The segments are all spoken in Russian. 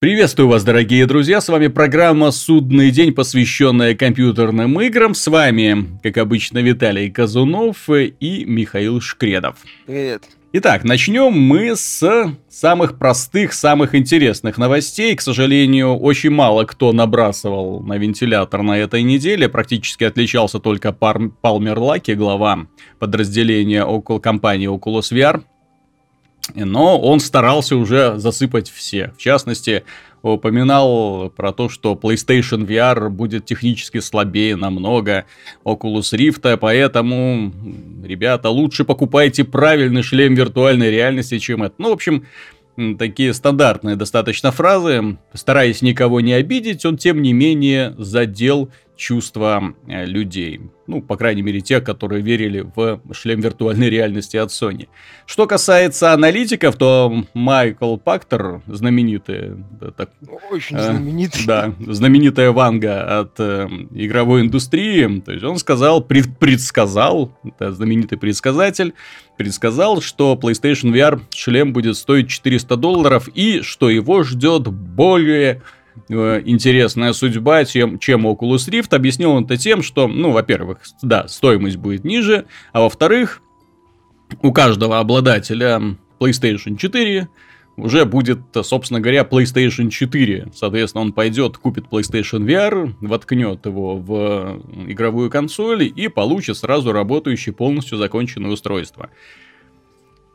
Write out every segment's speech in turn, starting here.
Приветствую вас, дорогие друзья, с вами программа «Судный день», посвященная компьютерным играм. С вами, как обычно, Виталий Казунов и Михаил Шкредов. Привет. Итак, начнем мы с самых простых, самых интересных новостей. К сожалению, очень мало кто набрасывал на вентилятор на этой неделе. Практически отличался только Палмер Лаки, глава подразделения около компании Oculus VR но он старался уже засыпать все. В частности, упоминал про то, что PlayStation VR будет технически слабее намного Oculus Rift, поэтому, ребята, лучше покупайте правильный шлем виртуальной реальности, чем это. Ну, в общем, такие стандартные достаточно фразы. Стараясь никого не обидеть, он, тем не менее, задел чувства э, людей. Ну, по крайней мере, тех, которые верили в шлем виртуальной реальности от Sony. Что касается аналитиков, то Майкл Пактер, знаменитый... Да, так, Очень э, знаменитый. Да, знаменитая Ванга от э, игровой индустрии. То есть он сказал, пред, предсказал, это знаменитый предсказатель, предсказал, что PlayStation VR шлем будет стоить 400 долларов и что его ждет более Э, интересная судьба, чем, чем Oculus Rift. Объяснил он это тем, что, ну, во-первых, да, стоимость будет ниже, а во-вторых, у каждого обладателя PlayStation 4 уже будет, собственно говоря, PlayStation 4. Соответственно, он пойдет, купит PlayStation VR, воткнет его в игровую консоль и получит сразу работающее полностью законченное устройство.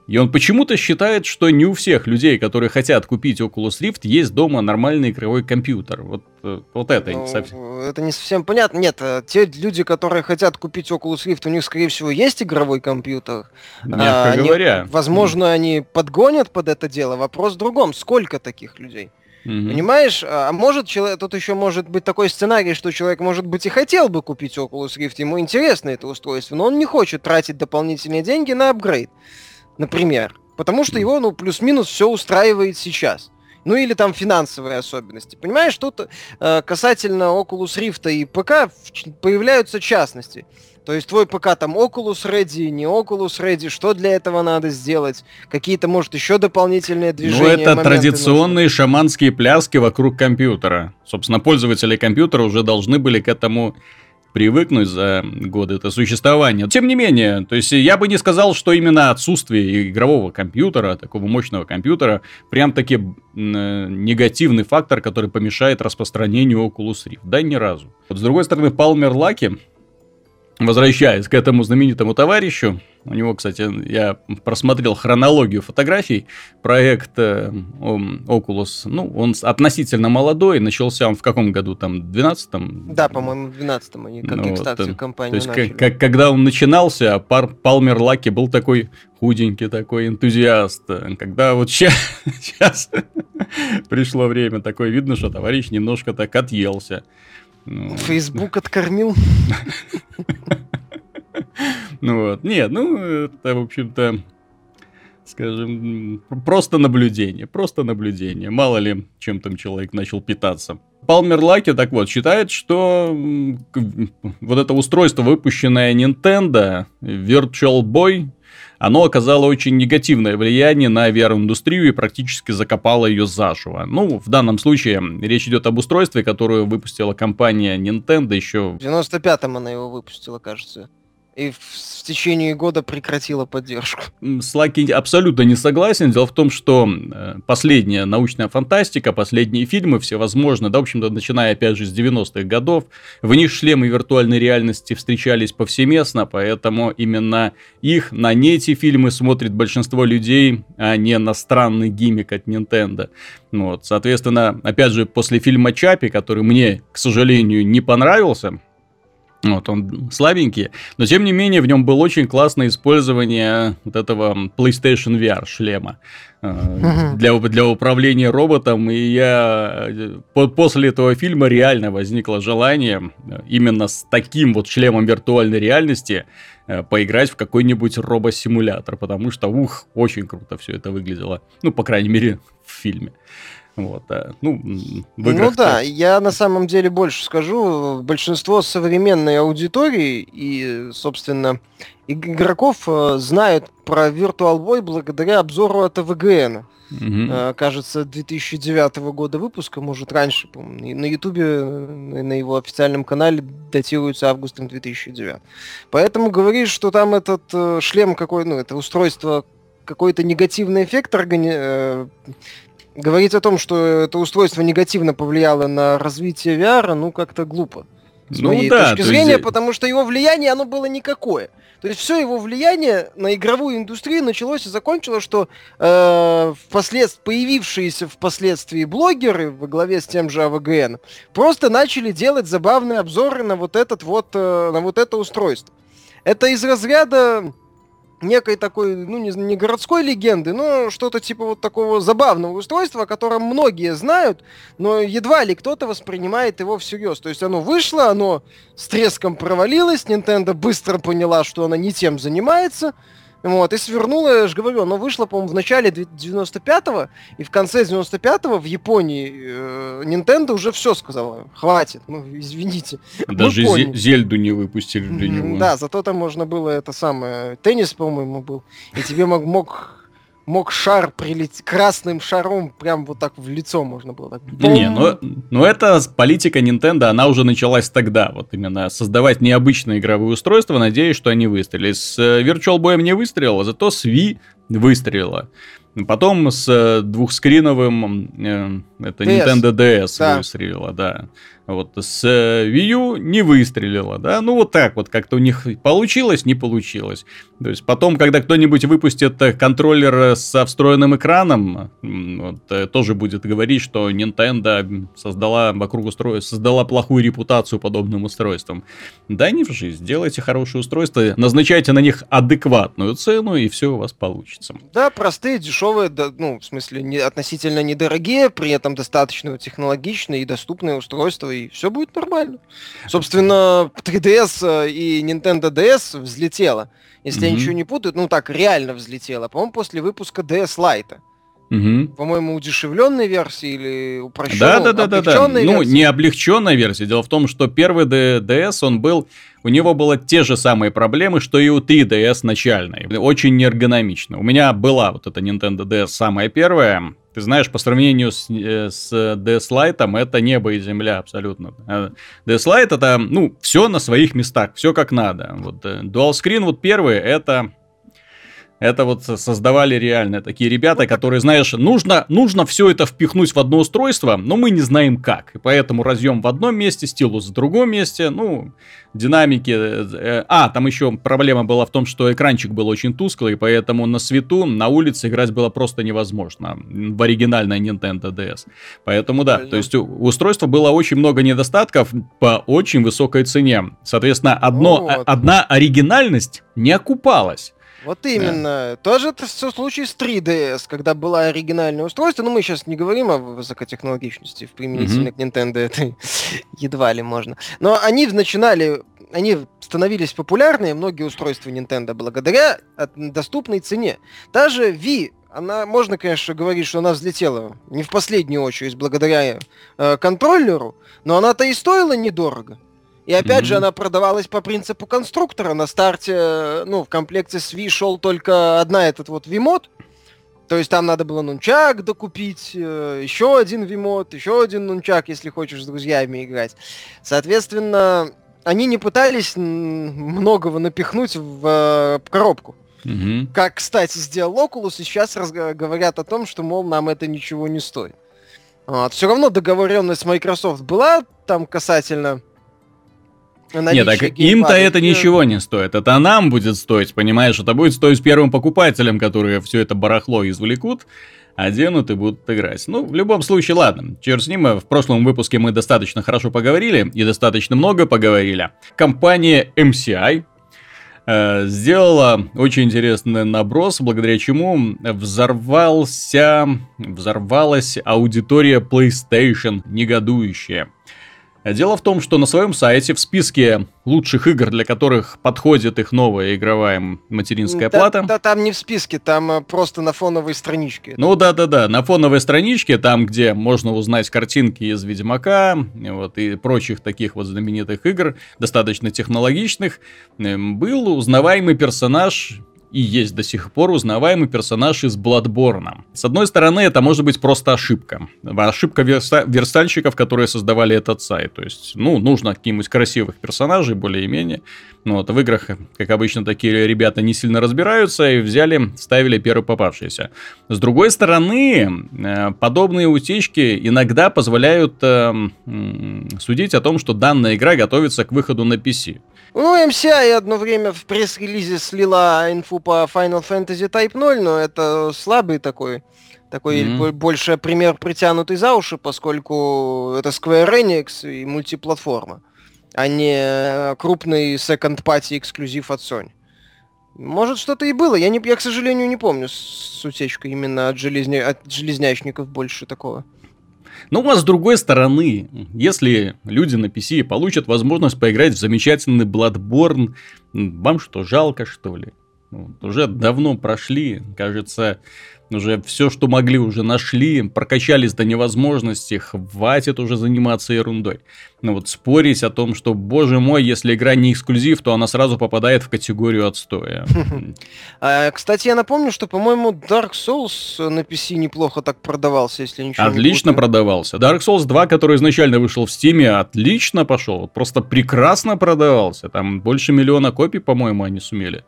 И он почему-то считает, что не у всех людей, которые хотят купить Oculus Rift, есть дома нормальный игровой компьютер. Вот, э, вот это ну, не совсем... Это не совсем понятно. Нет, э, те люди, которые хотят купить Oculus Rift, у них, скорее всего, есть игровой компьютер. Мягко а, говоря. Они, возможно, mm. они подгонят под это дело. Вопрос в другом. Сколько таких людей? Mm-hmm. Понимаешь? А, а может, человек, тут еще может быть такой сценарий, что человек, может быть, и хотел бы купить Oculus Rift, ему интересно это устройство, но он не хочет тратить дополнительные деньги на апгрейд например. Потому что его, ну, плюс-минус все устраивает сейчас. Ну или там финансовые особенности. Понимаешь, тут э, касательно Oculus Rift и ПК появляются частности. То есть твой ПК там Oculus Ready, не Oculus Ready, что для этого надо сделать? Какие-то, может, еще дополнительные движения? Ну, это традиционные нужны. шаманские пляски вокруг компьютера. Собственно, пользователи компьютера уже должны были к этому привыкнуть за годы это существования. Тем не менее, то есть я бы не сказал, что именно отсутствие игрового компьютера, такого мощного компьютера, прям таки негативный фактор, который помешает распространению Oculus Rift. Да, ни разу. Вот с другой стороны, Palmer Lucky Возвращаясь к этому знаменитому товарищу, у него, кстати, я просмотрел хронологию фотографий. Проект э, Oculus, ну, он относительно молодой. Начался он в каком году? Там, 12-м? Да, по-моему, в 12-м они как ну, экстакцию вот, компанию То есть, как, когда он начинался, Пар, Палмер Лаки был такой худенький, такой энтузиаст. Когда вот сейчас, сейчас пришло время, такое видно, что товарищ немножко так отъелся. Ну, Фейсбук откормил. Ну вот. Нет, ну, это, в общем-то, скажем, просто наблюдение. Просто наблюдение. Мало ли, чем там человек начал питаться. Палмер Лаки, так вот, считает, что вот это устройство, выпущенное Nintendo, Virtual Boy, оно оказало очень негативное влияние на VR-индустрию и практически закопало ее заживо. Ну, в данном случае речь идет об устройстве, которое выпустила компания Nintendo еще... В 95-м она его выпустила, кажется и в, в течение года прекратила поддержку. С Лаки абсолютно не согласен. Дело в том, что э, последняя научная фантастика, последние фильмы всевозможные, да, в общем-то, начиная опять же с 90-х годов, в них шлемы виртуальной реальности встречались повсеместно, поэтому именно их, на не эти фильмы смотрит большинство людей, а не на странный гиммик от Nintendo. Вот, соответственно, опять же, после фильма Чапи, который мне, к сожалению, не понравился, вот, он слабенький, но тем не менее в нем было очень классное использование вот этого PlayStation VR шлема э, для, для управления роботом. И я по, после этого фильма реально возникло желание э, именно с таким вот шлемом виртуальной реальности э, поиграть в какой-нибудь робосимулятор, потому что, ух, очень круто все это выглядело. Ну, по крайней мере, в фильме. Вот, а, ну, в играх ну да, я на самом деле больше скажу. Большинство современной аудитории и, собственно, игроков э, знают про Virtual Boy благодаря обзору от ВГН. Угу. Кажется, 2009 года выпуска, может, раньше, помню. На Ютубе, э, на его официальном канале датируется августом 2009. Поэтому говоришь, что там этот э, шлем какой, ну, это устройство какой-то негативный эффект органи... говорить о том, что это устройство негативно повлияло на развитие VR, ну, как-то глупо. С ну, моей да, точки зрения, есть... потому что его влияние, оно было никакое. То есть все его влияние на игровую индустрию началось и закончилось, что э, впослед... появившиеся впоследствии блогеры во главе с тем же АВГН просто начали делать забавные обзоры на вот этот вот, э, на вот это устройство. Это из разряда некой такой, ну, не, не городской легенды, но что-то типа вот такого забавного устройства, о котором многие знают, но едва ли кто-то воспринимает его всерьез. То есть оно вышло, оно с треском провалилось, Nintendo быстро поняла, что она не тем занимается, вот, и свернула, я же говорю, оно вышло, по-моему, в начале 95-го, и в конце 95-го в Японии э, Nintendo уже все сказала. Хватит, ну, извините. Даже Зельду не выпустили для него. Да, зато там можно было это самое... Теннис, по-моему, был. И тебе мог, мог мог шар прилететь красным шаром прям вот так в лицо можно было так. Не, ну, ну это политика Nintendo, она уже началась тогда, вот именно создавать необычные игровые устройства, надеюсь, что они выстрелили. С э, Virtual Boy не выстрелило, зато с Wii выстрелила. Потом с э, двухскриновым э, это DS. Nintendo DS да. выстрелила, да. Вот с э, Wii U не выстрелила, да, ну вот так вот как-то у них получилось, не получилось. То есть потом, когда кто-нибудь выпустит э, контроллер со встроенным экраном, вот, э, тоже будет говорить, что Nintendo создала вокруг устройства, создала плохую репутацию подобным устройствам. Да не в жизнь, делайте хорошее устройство, назначайте на них адекватную цену, и все у вас получится. Да, простые, дешевые, да, ну, в смысле, не, относительно недорогие, при этом достаточно технологичные и доступные устройства и все будет нормально. Собственно, 3DS э, и Nintendo DS взлетела. Если mm-hmm. я ничего не путаю, ну так, реально взлетела. По-моему, после выпуска DS Lite. Угу. По-моему, удешевленной версии или упрощенной? Да, да, да, да, да. Ну, не облегченная версия. Дело в том, что первый DS, он был, у него было те же самые проблемы, что и у 3DS начальной. Очень неэргономично. У меня была вот эта Nintendo DS самая первая. Ты знаешь, по сравнению с, э, с DS Lite, это небо и земля абсолютно. DS Lite это, ну, все на своих местах, все как надо. Вот э, Dual Screen вот первый, это это вот создавали реально такие ребята, которые, знаешь, нужно, нужно все это впихнуть в одно устройство, но мы не знаем как. И поэтому разъем в одном месте, стилус в другом месте, ну, динамики. Э, а, там еще проблема была в том, что экранчик был очень тусклый, поэтому на свету, на улице играть было просто невозможно в оригинальной Nintendo DS. Поэтому да, то есть у устройства было очень много недостатков по очень высокой цене. Соответственно, одно, вот. одна оригинальность не окупалась. Вот именно. Да. Тоже это все случай с 3DS, когда было оригинальное устройство. Но ну, мы сейчас не говорим о высокотехнологичности в применительно mm-hmm. к Nintendo, это едва ли можно. Но они начинали, они становились популярны, многие устройства Nintendo, благодаря доступной цене. Даже Wii она, можно, конечно, говорить, что она взлетела не в последнюю очередь благодаря э, контроллеру, но она-то и стоила недорого. И опять mm-hmm. же, она продавалась по принципу конструктора. На старте, ну, в комплекте с Wii шел только одна этот вот Вимод. То есть там надо было нунчак докупить, э, еще один Вимод, еще один нунчак, если хочешь с друзьями играть. Соответственно, они не пытались многого напихнуть в э, коробку. Mm-hmm. Как, кстати, сделал Oculus, и сейчас разг- говорят о том, что, мол, нам это ничего не стоит. Вот. Все равно договоренность Microsoft была там касательно нет, так им-то это ничего не стоит. Это нам будет стоить, понимаешь? Это будет стоить первым покупателям, которые все это барахло извлекут, оденут и будут играть. Ну, в любом случае, ладно. Черт с ним, в прошлом выпуске мы достаточно хорошо поговорили и достаточно много поговорили. Компания MCI, э, сделала очень интересный наброс, благодаря чему взорвался, взорвалась аудитория PlayStation негодующая. Дело в том, что на своем сайте в списке лучших игр, для которых подходит их новая игровая материнская да, плата. Да, там не в списке, там э, просто на фоновой страничке. Ну да, да, да, на фоновой страничке, там, где можно узнать картинки из Ведьмака, вот и прочих таких вот знаменитых игр, достаточно технологичных, эм, был узнаваемый персонаж и есть до сих пор узнаваемый персонаж из Bloodborne. С одной стороны, это может быть просто ошибка. Ошибка верста- верстальщиков, которые создавали этот сайт. То есть, ну, нужно каких-нибудь красивых персонажей, более-менее. Ну, вот в играх, как обычно, такие ребята не сильно разбираются и взяли, ставили первый попавшийся. С другой стороны, э, подобные утечки иногда позволяют э, судить о том, что данная игра готовится к выходу на PC. Ну, MCI одно время в пресс-релизе слила инфу по Final Fantasy Type 0, но это слабый такой, такой mm-hmm. больше пример притянутый за уши, поскольку это Square Enix и мультиплатформа, а не крупный second-party эксклюзив от Sony. Может, что-то и было. Я, не, я, к сожалению, не помню с утечкой именно от, железня, от железнячников больше такого. Но вас с другой стороны, если люди на PC получат возможность поиграть в замечательный Bloodborne, вам что, жалко что ли? Ну, уже давно прошли, кажется, уже все, что могли, уже нашли, прокачались до невозможности, хватит уже заниматься ерундой. Но вот спорить о том, что, боже мой, если игра не эксклюзив, то она сразу попадает в категорию отстоя. А, кстати, я напомню, что, по-моему, Dark Souls на PC неплохо так продавался, если ничего Отлично продавался. Dark Souls 2, который изначально вышел в Steam, отлично пошел. Просто прекрасно продавался. Там больше миллиона копий, по-моему, они сумели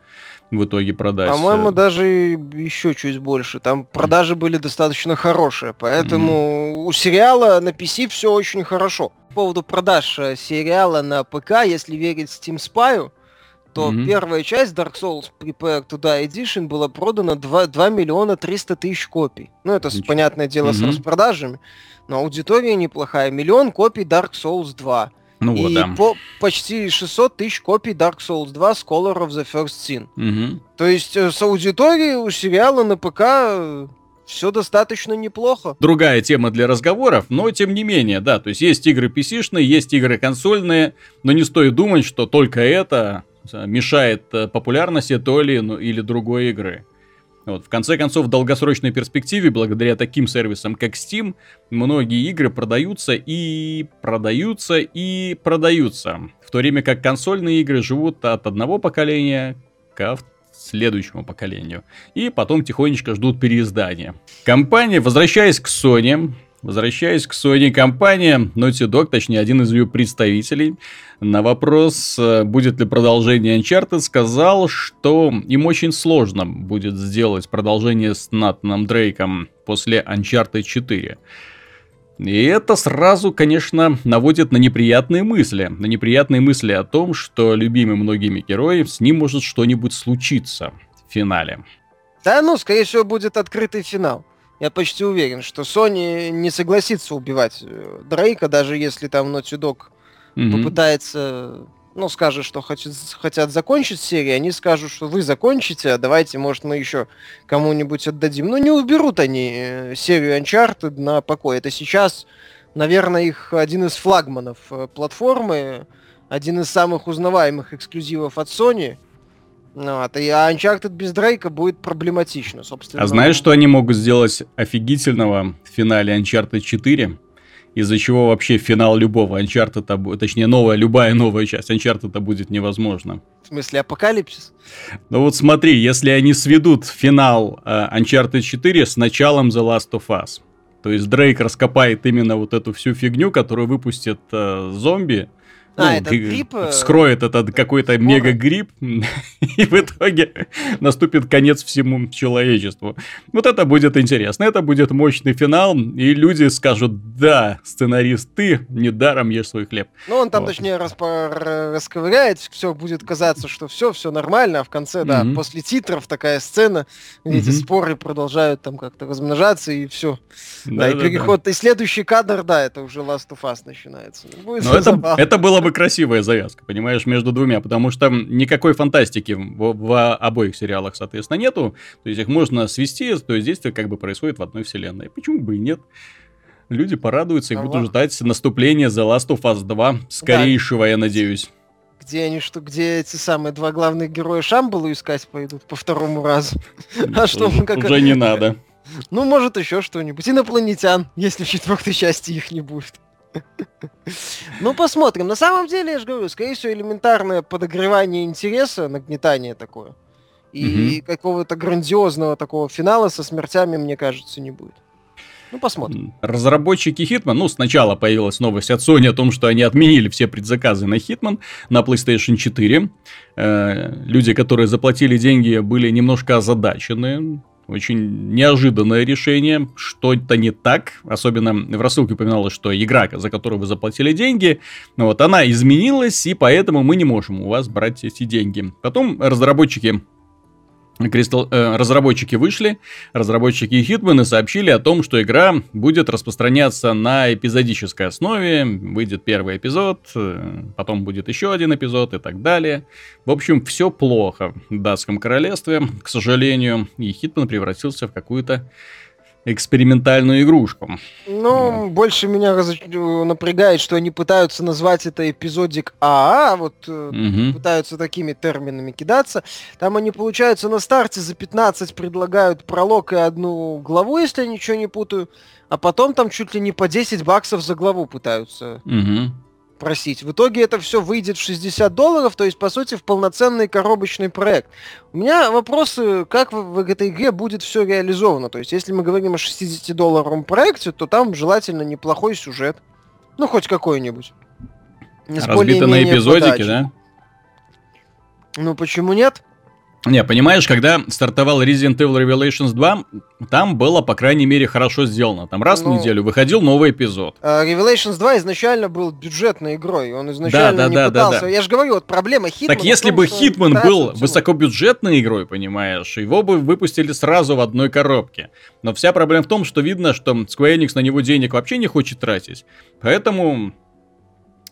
в итоге продать. По-моему, даже еще чуть больше. Там продажи были достаточно хорошие, поэтому mm-hmm. у сериала на PC все очень хорошо. По поводу продаж э, сериала на ПК, если верить Steam Spy, то mm-hmm. первая часть Dark Souls Prepare to Die Edition была продана 2, 2 миллиона 300 тысяч копий. Ну, это, Ничего. понятное дело, mm-hmm. с распродажами, но аудитория неплохая. Миллион копий Dark Souls 2. Ну, и вот, да. по почти 600 тысяч копий Dark Souls 2 Scholar of the First Sin. Угу. То есть э, с аудиторией у сериала на ПК э, все достаточно неплохо. Другая тема для разговоров, но тем не менее, да, то есть есть игры PC-шные, есть игры консольные, но не стоит думать, что только это э, мешает популярности той или, ну, или другой игры. Вот. В конце концов, в долгосрочной перспективе, благодаря таким сервисам, как Steam, многие игры продаются и продаются и продаются. В то время как консольные игры живут от одного поколения к следующему поколению. И потом тихонечко ждут переиздания. Компания, возвращаясь к Sony, Возвращаясь к Sony, компания Naughty Dog, точнее один из ее представителей, на вопрос, э, будет ли продолжение Uncharted, сказал, что им очень сложно будет сделать продолжение с Натаном Дрейком после Uncharted 4. И это сразу, конечно, наводит на неприятные мысли. На неприятные мысли о том, что любимый многими герой, с ним может что-нибудь случиться в финале. Да, ну, скорее всего, будет открытый финал. Я почти уверен, что Sony не согласится убивать э, Дрейка, даже если там Naughty Dog mm-hmm. попытается, ну, скажет, что хочет, хотят закончить серию, они скажут, что вы закончите, а давайте, может, мы еще кому-нибудь отдадим. Ну, не уберут они э, серию Uncharted на покой. Это сейчас, наверное, их один из флагманов э, платформы, один из самых узнаваемых эксклюзивов от Sony. Ну, вот, и Uncharted без Дрейка будет проблематично, собственно. А знаешь, что они могут сделать офигительного в финале Uncharted 4? Из-за чего вообще финал любого Uncharted, точнее, новая, любая новая часть Uncharted будет невозможно. В смысле, апокалипсис? Ну вот смотри, если они сведут финал uh, Uncharted 4 с началом The Last of Us, то есть Дрейк раскопает именно вот эту всю фигню, которую выпустит uh, зомби, а, ну, этот грипп... Э, вскроет этот какой-то мега-грипп, и в итоге наступит конец всему человечеству. Вот это будет интересно, это будет мощный финал, и люди скажут, да, сценарист, ты недаром ешь свой хлеб. Ну, он там, вот. точнее, распо- расковыряет, все будет казаться, что все, все нормально, а в конце, да, mm-hmm. после титров такая сцена, mm-hmm. эти споры продолжают там как-то размножаться, и все. Да, да, и переход, да. и следующий кадр, да, это уже Last of Us начинается. Будет это, это было бы красивая завязка, понимаешь, между двумя, потому что никакой фантастики в, в обоих сериалах, соответственно, нету. То есть их можно свести, то есть действие как бы происходит в одной вселенной. Почему бы и нет? люди порадуются и будут ждать наступления The Last of Us 2 скорейшего, да. я надеюсь. Где они, что, где эти самые два главных героя Шамбалу искать пойдут по второму разу? А что мы как... Уже не надо. Ну, может, еще что-нибудь. Инопланетян, если в четвертой части их не будет. Ну, посмотрим. На самом деле, я же говорю, скорее всего, элементарное подогревание интереса, нагнетание такое. И угу. какого-то грандиозного такого финала со смертями, мне кажется, не будет. Ну, посмотрим. Разработчики Hitman, ну, сначала появилась новость от Sony о том, что они отменили все предзаказы на Hitman на PlayStation 4. Э, люди, которые заплатили деньги, были немножко озадачены. Очень неожиданное решение, что-то не так. Особенно в рассылке упоминалось, что игра, за которую вы заплатили деньги, вот она изменилась, и поэтому мы не можем у вас брать эти деньги. Потом разработчики Crystal, э, разработчики вышли, разработчики Hitman и сообщили о том, что игра будет распространяться на эпизодической основе. Выйдет первый эпизод, э, потом будет еще один эпизод и так далее. В общем, все плохо в датском королевстве, к сожалению, и Hitman превратился в какую-то экспериментальную игрушку. Ну, вот. больше меня раз... напрягает, что они пытаются назвать это эпизодик АА, вот угу. пытаются такими терминами кидаться. Там они, получается, на старте за 15 предлагают пролог и одну главу, если я ничего не путаю, а потом там чуть ли не по 10 баксов за главу пытаются. Угу просить. В итоге это все выйдет в 60 долларов, то есть, по сути, в полноценный коробочный проект. У меня вопросы, как в, этой игре будет все реализовано. То есть, если мы говорим о 60-долларовом проекте, то там желательно неплохой сюжет. Ну, хоть какой-нибудь. Разбито на эпизодики, подачи. да? Ну, почему нет? Не, понимаешь, когда стартовал Resident Evil Revelations 2, там было, по крайней мере, хорошо сделано. Там раз ну, в неделю выходил новый эпизод. Uh, Revelations 2 изначально был бюджетной игрой. Он изначально да, да, не да, пытался. Да, да. Я же говорю, вот проблема Hitman. Так если том, бы Hitman был высокобюджетной игрой, понимаешь, его бы выпустили сразу в одной коробке. Но вся проблема в том, что видно, что Square Enix на него денег вообще не хочет тратить. Поэтому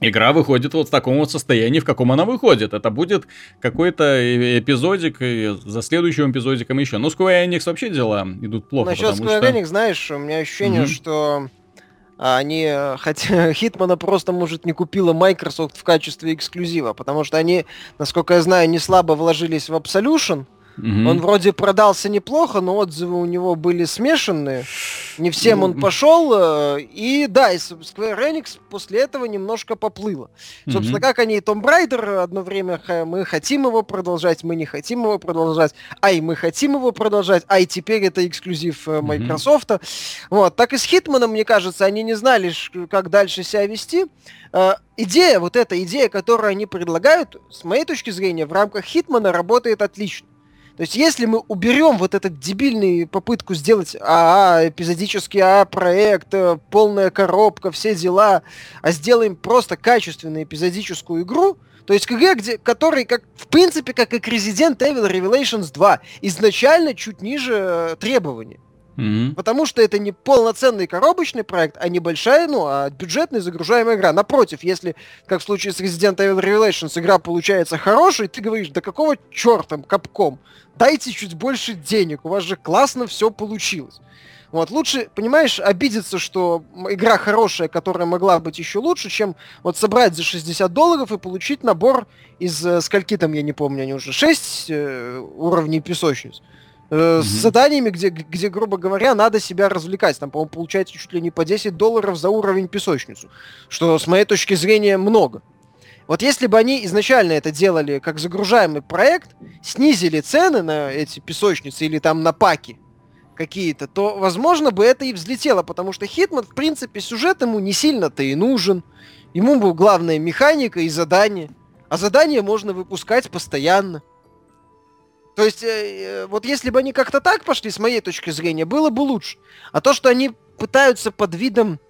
игра выходит вот в таком вот состоянии, в каком она выходит. Это будет какой-то э, эпизодик, и за следующим эпизодиком еще. Но Square Enix вообще дела идут плохо. Насчет Square что... Enix, знаешь, у меня ощущение, mm-hmm. что они, хотя Хитмана просто, может, не купила Microsoft в качестве эксклюзива, потому что они, насколько я знаю, не слабо вложились в Absolution, Угу. Он вроде продался неплохо, но отзывы у него были смешанные. Не всем он пошел. Э, и да, и Square Enix после этого немножко поплыло. Собственно, как они и Том Брайдер одно время мы хотим его продолжать, мы не хотим его продолжать, ай, мы хотим его продолжать, ай, теперь это эксклюзив э, Microsoft. Угу. Вот, так и с Хитманом, мне кажется, они не знали, как дальше себя вести. Uh, идея, вот эта идея, которую они предлагают, с моей точки зрения, в рамках Хитмана работает отлично. То есть, если мы уберем вот этот дебильный попытку сделать АА, эпизодический АА-проект, э, полная коробка, все дела, а сделаем просто качественную эпизодическую игру, то есть к игре, где, который, как, в принципе, как и к Resident Evil Revelations 2, изначально чуть ниже э, требований. Mm-hmm. Потому что это не полноценный коробочный проект, а небольшая, ну, а бюджетная загружаемая игра. Напротив, если, как в случае с Resident Evil Revelations, игра получается хорошей, ты говоришь, да какого черта, капком? Дайте чуть больше денег, у вас же классно все получилось. Вот, лучше, понимаешь, обидеться, что игра хорошая, которая могла быть еще лучше, чем вот собрать за 60 долларов и получить набор из э, скольки там, я не помню, они уже 6 э, уровней песочниц. Э, с заданиями, где, где, грубо говоря, надо себя развлекать. Там, по-моему, получается чуть ли не по 10 долларов за уровень песочницу. Что, с моей точки зрения, много. Вот если бы они изначально это делали как загружаемый проект, снизили цены на эти песочницы или там на паки какие-то, то, возможно, бы это и взлетело, потому что Хитман, в принципе, сюжет ему не сильно-то и нужен. Ему бы главная механика и задание. А задания можно выпускать постоянно. То есть, э, э, вот если бы они как-то так пошли, с моей точки зрения, было бы лучше. А то, что они пытаются под видом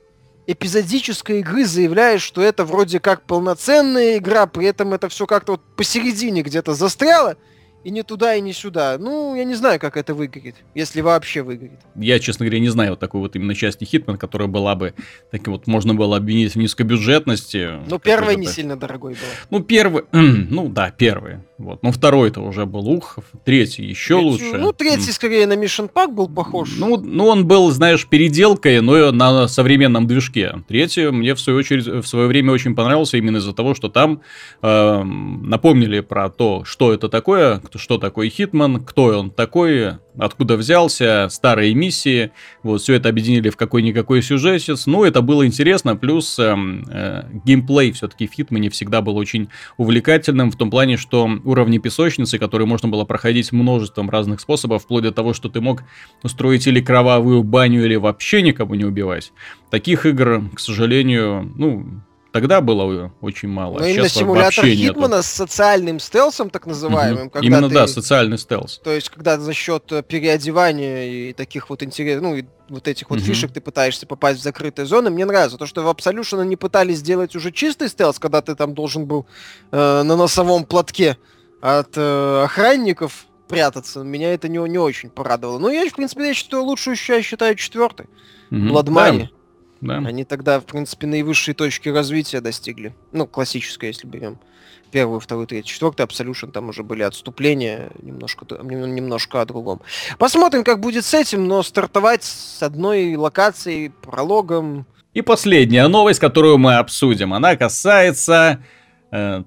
эпизодической игры, заявляя, что это вроде как полноценная игра, при этом это все как-то вот посередине где-то застряло, и не туда, и не сюда. Ну, я не знаю, как это выглядит, если вообще выглядит. Я, честно говоря, не знаю вот такой вот именно части Хитман, которая была бы, так вот, можно было обвинить в низкобюджетности. Ну, первая не сильно дорогой была. Ну, первый, ну да, первый. Вот. Ну, второй-то уже был ух, третий еще третий, лучше. Ну, третий скорее на Mission Pack был похож. Ну, ну, он был, знаешь, переделкой, но на современном движке. Третий мне, в свою очередь, в свое время очень понравился именно из-за того, что там э, напомнили про то, что это такое, что такое Хитман, кто он такой, откуда взялся, старые миссии, вот, все это объединили в какой-никакой сюжетец, ну, это было интересно, плюс э, э, геймплей все-таки в Хитмане всегда был очень увлекательным, в том плане, что уровни песочницы, которые можно было проходить множеством разных способов, вплоть до того, что ты мог устроить или кровавую баню, или вообще никого не убивать, таких игр, к сожалению, ну, Тогда было очень мало. Но а именно симулятор Хитмана нету. с социальным стелсом, так называемым. Угу. Именно, ты, да, социальный стелс. То есть, когда за счет э, переодевания и таких вот интересных, ну, и вот этих вот угу. фишек ты пытаешься попасть в закрытые зоны, мне нравится. То, что в Absolution они пытались сделать уже чистый стелс, когда ты там должен был э, на носовом платке от э, охранников прятаться. Меня это не, не очень порадовало. Но я, в принципе, я считаю, лучшую, я считаю, четвертый. Угу. Blood Money. Да. Да. Они тогда, в принципе, наивысшие точки развития достигли. Ну, классическое, если берем. Первую, вторую, третью, четвертую, Absolution, там уже были отступления, немножко, немножко о другом. Посмотрим, как будет с этим, но стартовать с одной локацией, прологом. И последняя новость, которую мы обсудим, она касается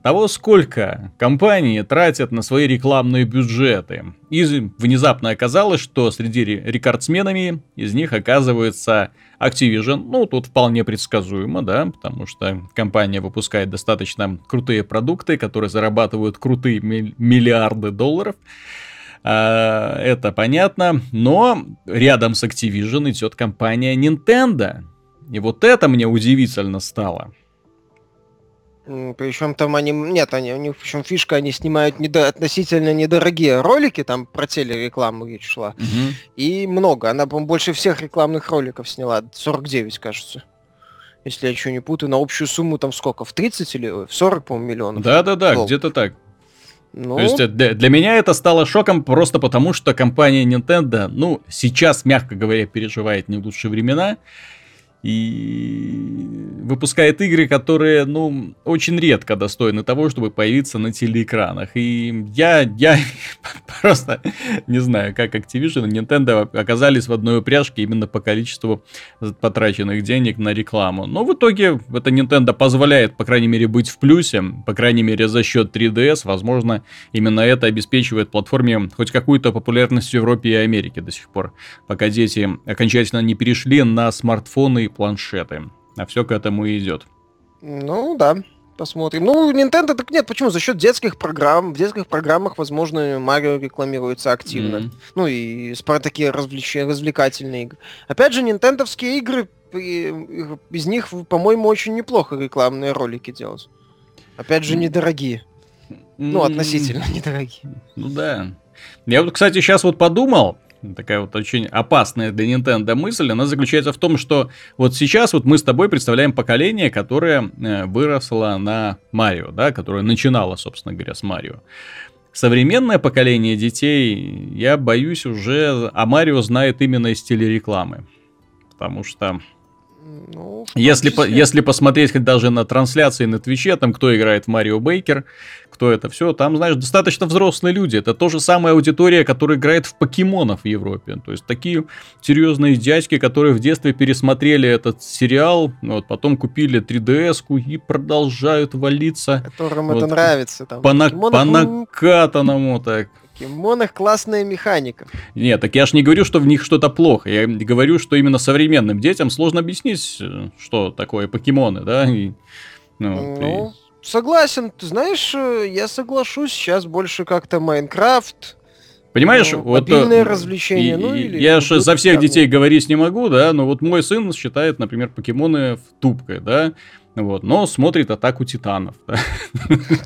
того, сколько компании тратят на свои рекламные бюджеты. И внезапно оказалось, что среди рекордсменами из них оказывается Activision. Ну, тут вполне предсказуемо, да, потому что компания выпускает достаточно крутые продукты, которые зарабатывают крутые миллиарды долларов. А, это понятно, но рядом с Activision идет компания Nintendo. И вот это мне удивительно стало. Причем там они... Нет, они, у них общем фишка, они снимают недо... относительно недорогие ролики, там про телерекламу речь шла. Угу. И много. Она, по больше всех рекламных роликов сняла. 49, кажется. Если я еще не путаю, на общую сумму там сколько? В 30 или в 40, по-моему, миллионов? Да-да-да, где-то так. Ну... То есть э, для, для меня это стало шоком просто потому, что компания Nintendo, ну, сейчас, мягко говоря, переживает не лучшие времена и выпускает игры, которые, ну, очень редко достойны того, чтобы появиться на телеэкранах. И я, я просто не знаю, как Activision и Nintendo оказались в одной упряжке именно по количеству потраченных денег на рекламу. Но в итоге это Nintendo позволяет, по крайней мере, быть в плюсе, по крайней мере, за счет 3DS. Возможно, именно это обеспечивает платформе хоть какую-то популярность в Европе и Америке до сих пор, пока дети окончательно не перешли на смартфоны и планшеты. А все к этому и идет. Ну да, посмотрим. Ну, Nintendo так нет, почему? За счет детских программ. В детских программах, возможно, Марио рекламируется активно. Mm-hmm. Ну и такие развлеч... развлекательные игры. Опять же, нинтендовские игры, из них, по-моему, очень неплохо рекламные ролики делать. Опять же, недорогие. Ну, относительно недорогие. Ну да. Я вот, кстати, сейчас вот подумал, такая вот очень опасная для Nintendo мысль, она заключается в том, что вот сейчас вот мы с тобой представляем поколение, которое э, выросло на Марио, да, которое начинало, собственно говоря, с Марио. Современное поколение детей, я боюсь, уже о Марио знает именно из телерекламы. Потому что ну, если, по, если посмотреть хоть даже на трансляции на Твиче, там кто играет в Марио Бейкер, кто это все, там, знаешь, достаточно взрослые люди. Это то же самая аудитория, которая играет в покемонов в Европе. То есть такие серьезные дядьки, которые в детстве пересмотрели этот сериал, вот, потом купили 3DS-ку и продолжают валиться. Которым вот, это нравится. Там, по, на, по накатанному так покемонах классная механика. Нет, так я ж не говорю, что в них что-то плохо. Я говорю, что именно современным детям сложно объяснить, э, что такое покемоны, да? И, ну, ну и... согласен. Ты знаешь, э, я соглашусь, сейчас больше как-то Майнкрафт, Понимаешь, ну, вот... Мобильное развлечение, и, ну или... Я же за всех детей говорить не могу, да, но вот мой сын считает, например, покемоны в тупкой, да, вот, но смотрит атаку титанов.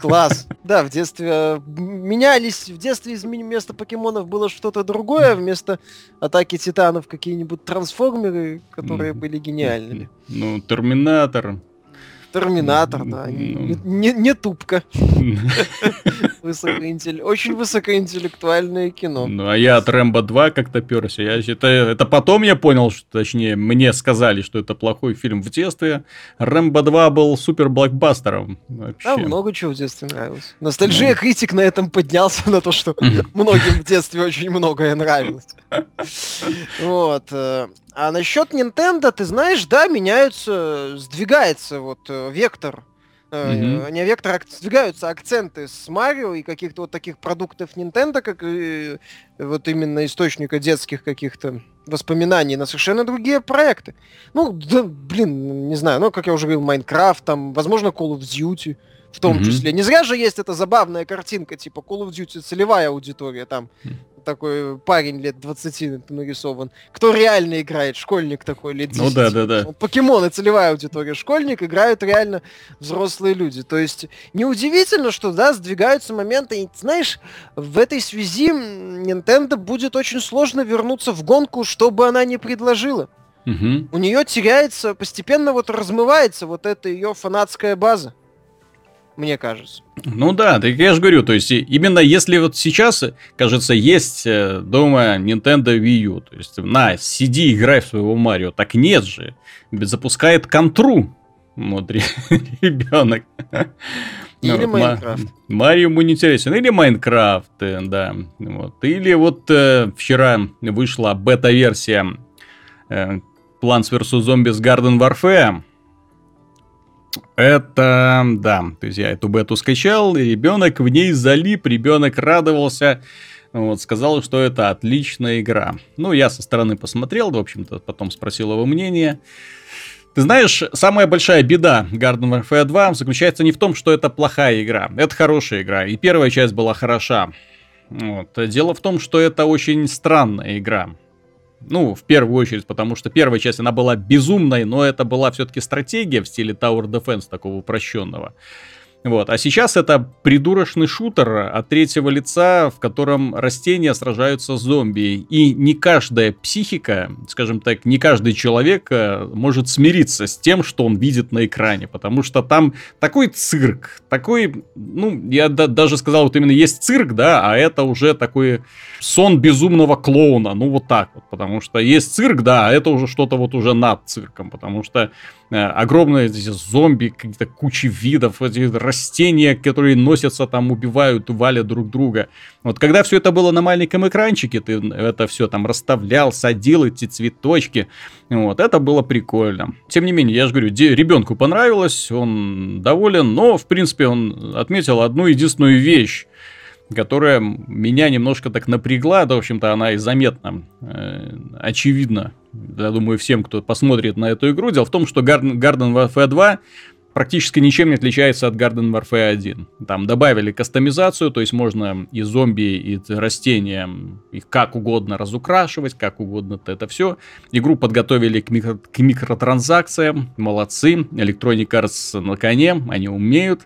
Класс. Да, в детстве э, менялись, в детстве из вместо покемонов было что-то другое, вместо атаки титанов какие-нибудь трансформеры, которые были гениальными. Ну, Терминатор. Терминатор, да. Ну. Не, не, не тупка. Высокоинтелл... Очень высокоинтеллектуальное кино. Ну, а я от Рэмбо 2 как-то перся. Я считаю, это потом я понял, что, точнее, мне сказали, что это плохой фильм в детстве. Рэмбо 2 был супер блокбастером. Вообще. Да, много чего в детстве нравилось. Ностальжия критик на этом поднялся, на то, что многим в детстве очень многое нравилось. Вот. Э, а насчет Nintendo, ты знаешь, да, меняются, сдвигается вот э, вектор Mm-hmm. Не вектор, сдвигаются акценты с Марио и каких-то вот таких продуктов Nintendo, как и вот именно источника детских каких-то воспоминаний на совершенно другие проекты. Ну, да, блин, не знаю, ну, как я уже говорил, Майнкрафт, там, возможно, Call of Duty в том mm-hmm. числе. Не зря же есть эта забавная картинка, типа Call of Duty целевая аудитория, там такой парень лет 20 нарисован. Кто реально играет? Школьник такой лет 10. Ну да, да, да. Покемоны, целевая аудитория. Школьник, играют реально взрослые люди. То есть неудивительно, что, да, сдвигаются моменты. И, знаешь, в этой связи Nintendo будет очень сложно вернуться в гонку, чтобы она не предложила. Угу. У нее теряется, постепенно вот размывается вот эта ее фанатская база мне кажется. Ну да, так я же говорю, то есть именно если вот сейчас, кажется, есть э, дома Nintendo Wii U, то есть на, сиди, играй в своего Марио, так нет же, запускает контру, вот ребенок. Или вот, Майнкрафт. Марио ему не интересен. Или Майнкрафт, э, да. Вот. Или вот э, вчера вышла бета-версия э, Plants vs. Zombies Garden Warfare. Это, да, то есть я эту бету скачал, и ребенок в ней залип, ребенок радовался, вот, сказал, что это отличная игра. Ну, я со стороны посмотрел, в общем-то, потом спросил его мнение. Ты знаешь, самая большая беда Garden Warfare 2 заключается не в том, что это плохая игра. Это хорошая игра, и первая часть была хороша. Вот. Дело в том, что это очень странная игра. Ну, в первую очередь, потому что первая часть, она была безумной, но это была все-таки стратегия в стиле Tower Defense, такого упрощенного. Вот. А сейчас это придурочный шутер от третьего лица, в котором растения сражаются с зомби. И не каждая психика, скажем так, не каждый человек э, может смириться с тем, что он видит на экране. Потому что там такой цирк, такой, ну, я да, даже сказал, вот именно есть цирк, да, а это уже такой сон безумного клоуна. Ну, вот так вот. Потому что есть цирк, да, а это уже что-то вот уже над цирком. Потому что огромные эти зомби, какие-то кучи видов, эти растения, которые носятся там, убивают, валят друг друга. Вот когда все это было на маленьком экранчике, ты это все там расставлял, садил эти цветочки, вот, это было прикольно. Тем не менее, я же говорю, ребенку понравилось, он доволен, но, в принципе, он отметил одну единственную вещь, которая меня немножко так напрягла, да, в общем-то, она и заметна, э, очевидно, я думаю, всем, кто посмотрит на эту игру. Дело в том, что Garden, Garden Warfare 2 практически ничем не отличается от Garden Warfare 1. Там добавили кастомизацию, то есть можно и зомби, и растения их как угодно разукрашивать, как угодно это все. Игру подготовили к, микро, к микротранзакциям, молодцы. Electronic Arts на коне, они умеют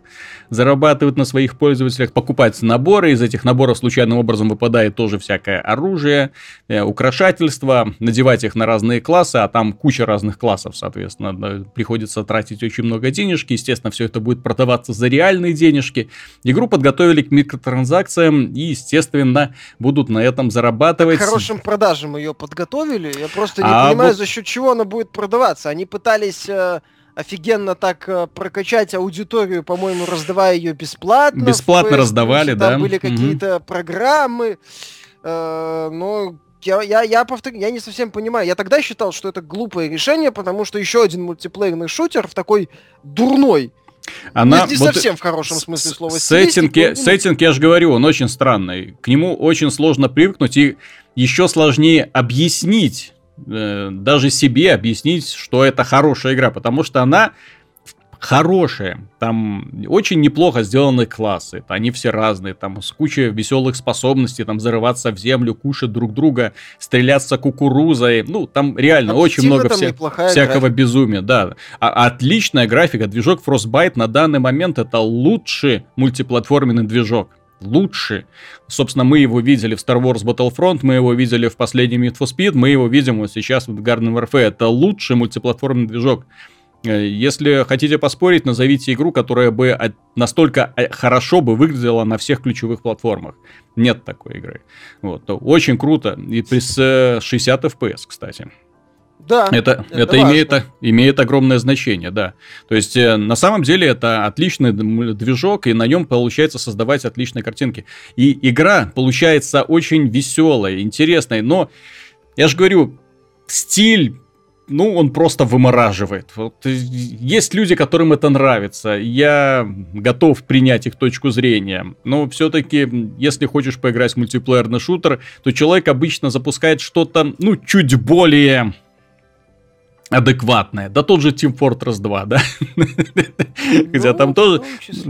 зарабатывать на своих пользователях, покупать наборы, из этих наборов случайным образом выпадает тоже всякое оружие, э, украшательства, надевать их на разные классы, а там куча разных классов, соответственно, приходится тратить очень много денег, денежки. Естественно, все это будет продаваться за реальные денежки. Игру подготовили к микротранзакциям и, естественно, будут на этом зарабатывать. К хорошим продажам ее подготовили. Я просто не а понимаю, вот... за счет чего она будет продаваться. Они пытались э, офигенно так э, прокачать аудиторию, по-моему, раздавая ее бесплатно. Бесплатно раздавали, да. Были какие-то угу. программы. Э, но я, я, я, повторю, я не совсем понимаю. Я тогда считал, что это глупое решение, потому что еще один мультиплеерный шутер в такой дурной она не, вот совсем в хорошем смысле слова. Сеттинг, я, сеттинг, я же говорю, он очень странный. К нему очень сложно привыкнуть и еще сложнее объяснить, э, даже себе объяснить, что это хорошая игра, потому что она хорошие. Там очень неплохо сделаны классы. Они все разные. Там с кучей веселых способностей. Там зарываться в землю, кушать друг друга, стреляться кукурузой. Ну, там реально там очень много вся... всякого графика. безумия. Да. А, отличная графика. Движок Frostbite на данный момент это лучший мультиплатформенный движок лучше. Собственно, мы его видели в Star Wars Battlefront, мы его видели в последнем Need for Speed, мы его видим вот сейчас в Garden Warfare. Это лучший мультиплатформенный движок если хотите поспорить, назовите игру, которая бы настолько э, хорошо бы выглядела на всех ключевых платформах. Нет такой игры. Вот. Очень круто. И при 60 FPS, кстати. Да, это, это, это имеет, имеет огромное значение, да. То есть, э, на самом деле, это отличный движок, и на нем получается создавать отличные картинки. И игра получается очень веселая, интересная, но, я же говорю, стиль ну, он просто вымораживает. Вот, есть люди, которым это нравится. Я готов принять их точку зрения. Но все-таки, если хочешь поиграть в мультиплеерный шутер, то человек обычно запускает что-то, ну, чуть более адекватная. Да тот же Team Fortress 2, да? Хотя там ну, тоже...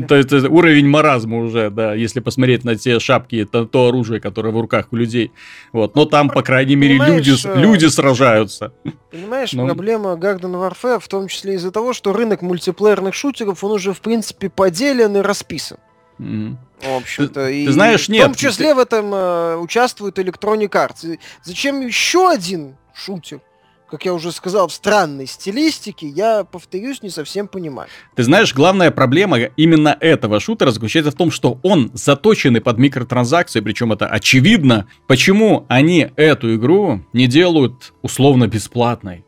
То есть уровень маразма уже, да, если посмотреть на те шапки, то оружие, которое в руках у людей. Вот. Но там, по крайней мере, люди, э, люди сражаются. Понимаешь, ну. проблема Garden Warfare в том числе из-за того, что рынок мультиплеерных шутеров, он уже, в принципе, поделен и расписан. В общем-то, ты, и ты знаешь, нет. В том числе ты... в этом э, участвует Electronic Arts. Зачем еще один шутер? Как я уже сказал, в странной стилистике, я, повторюсь, не совсем понимаю. Ты знаешь, главная проблема именно этого шутера заключается в том, что он заточенный под микротранзакции, причем это очевидно. Почему они эту игру не делают условно бесплатной?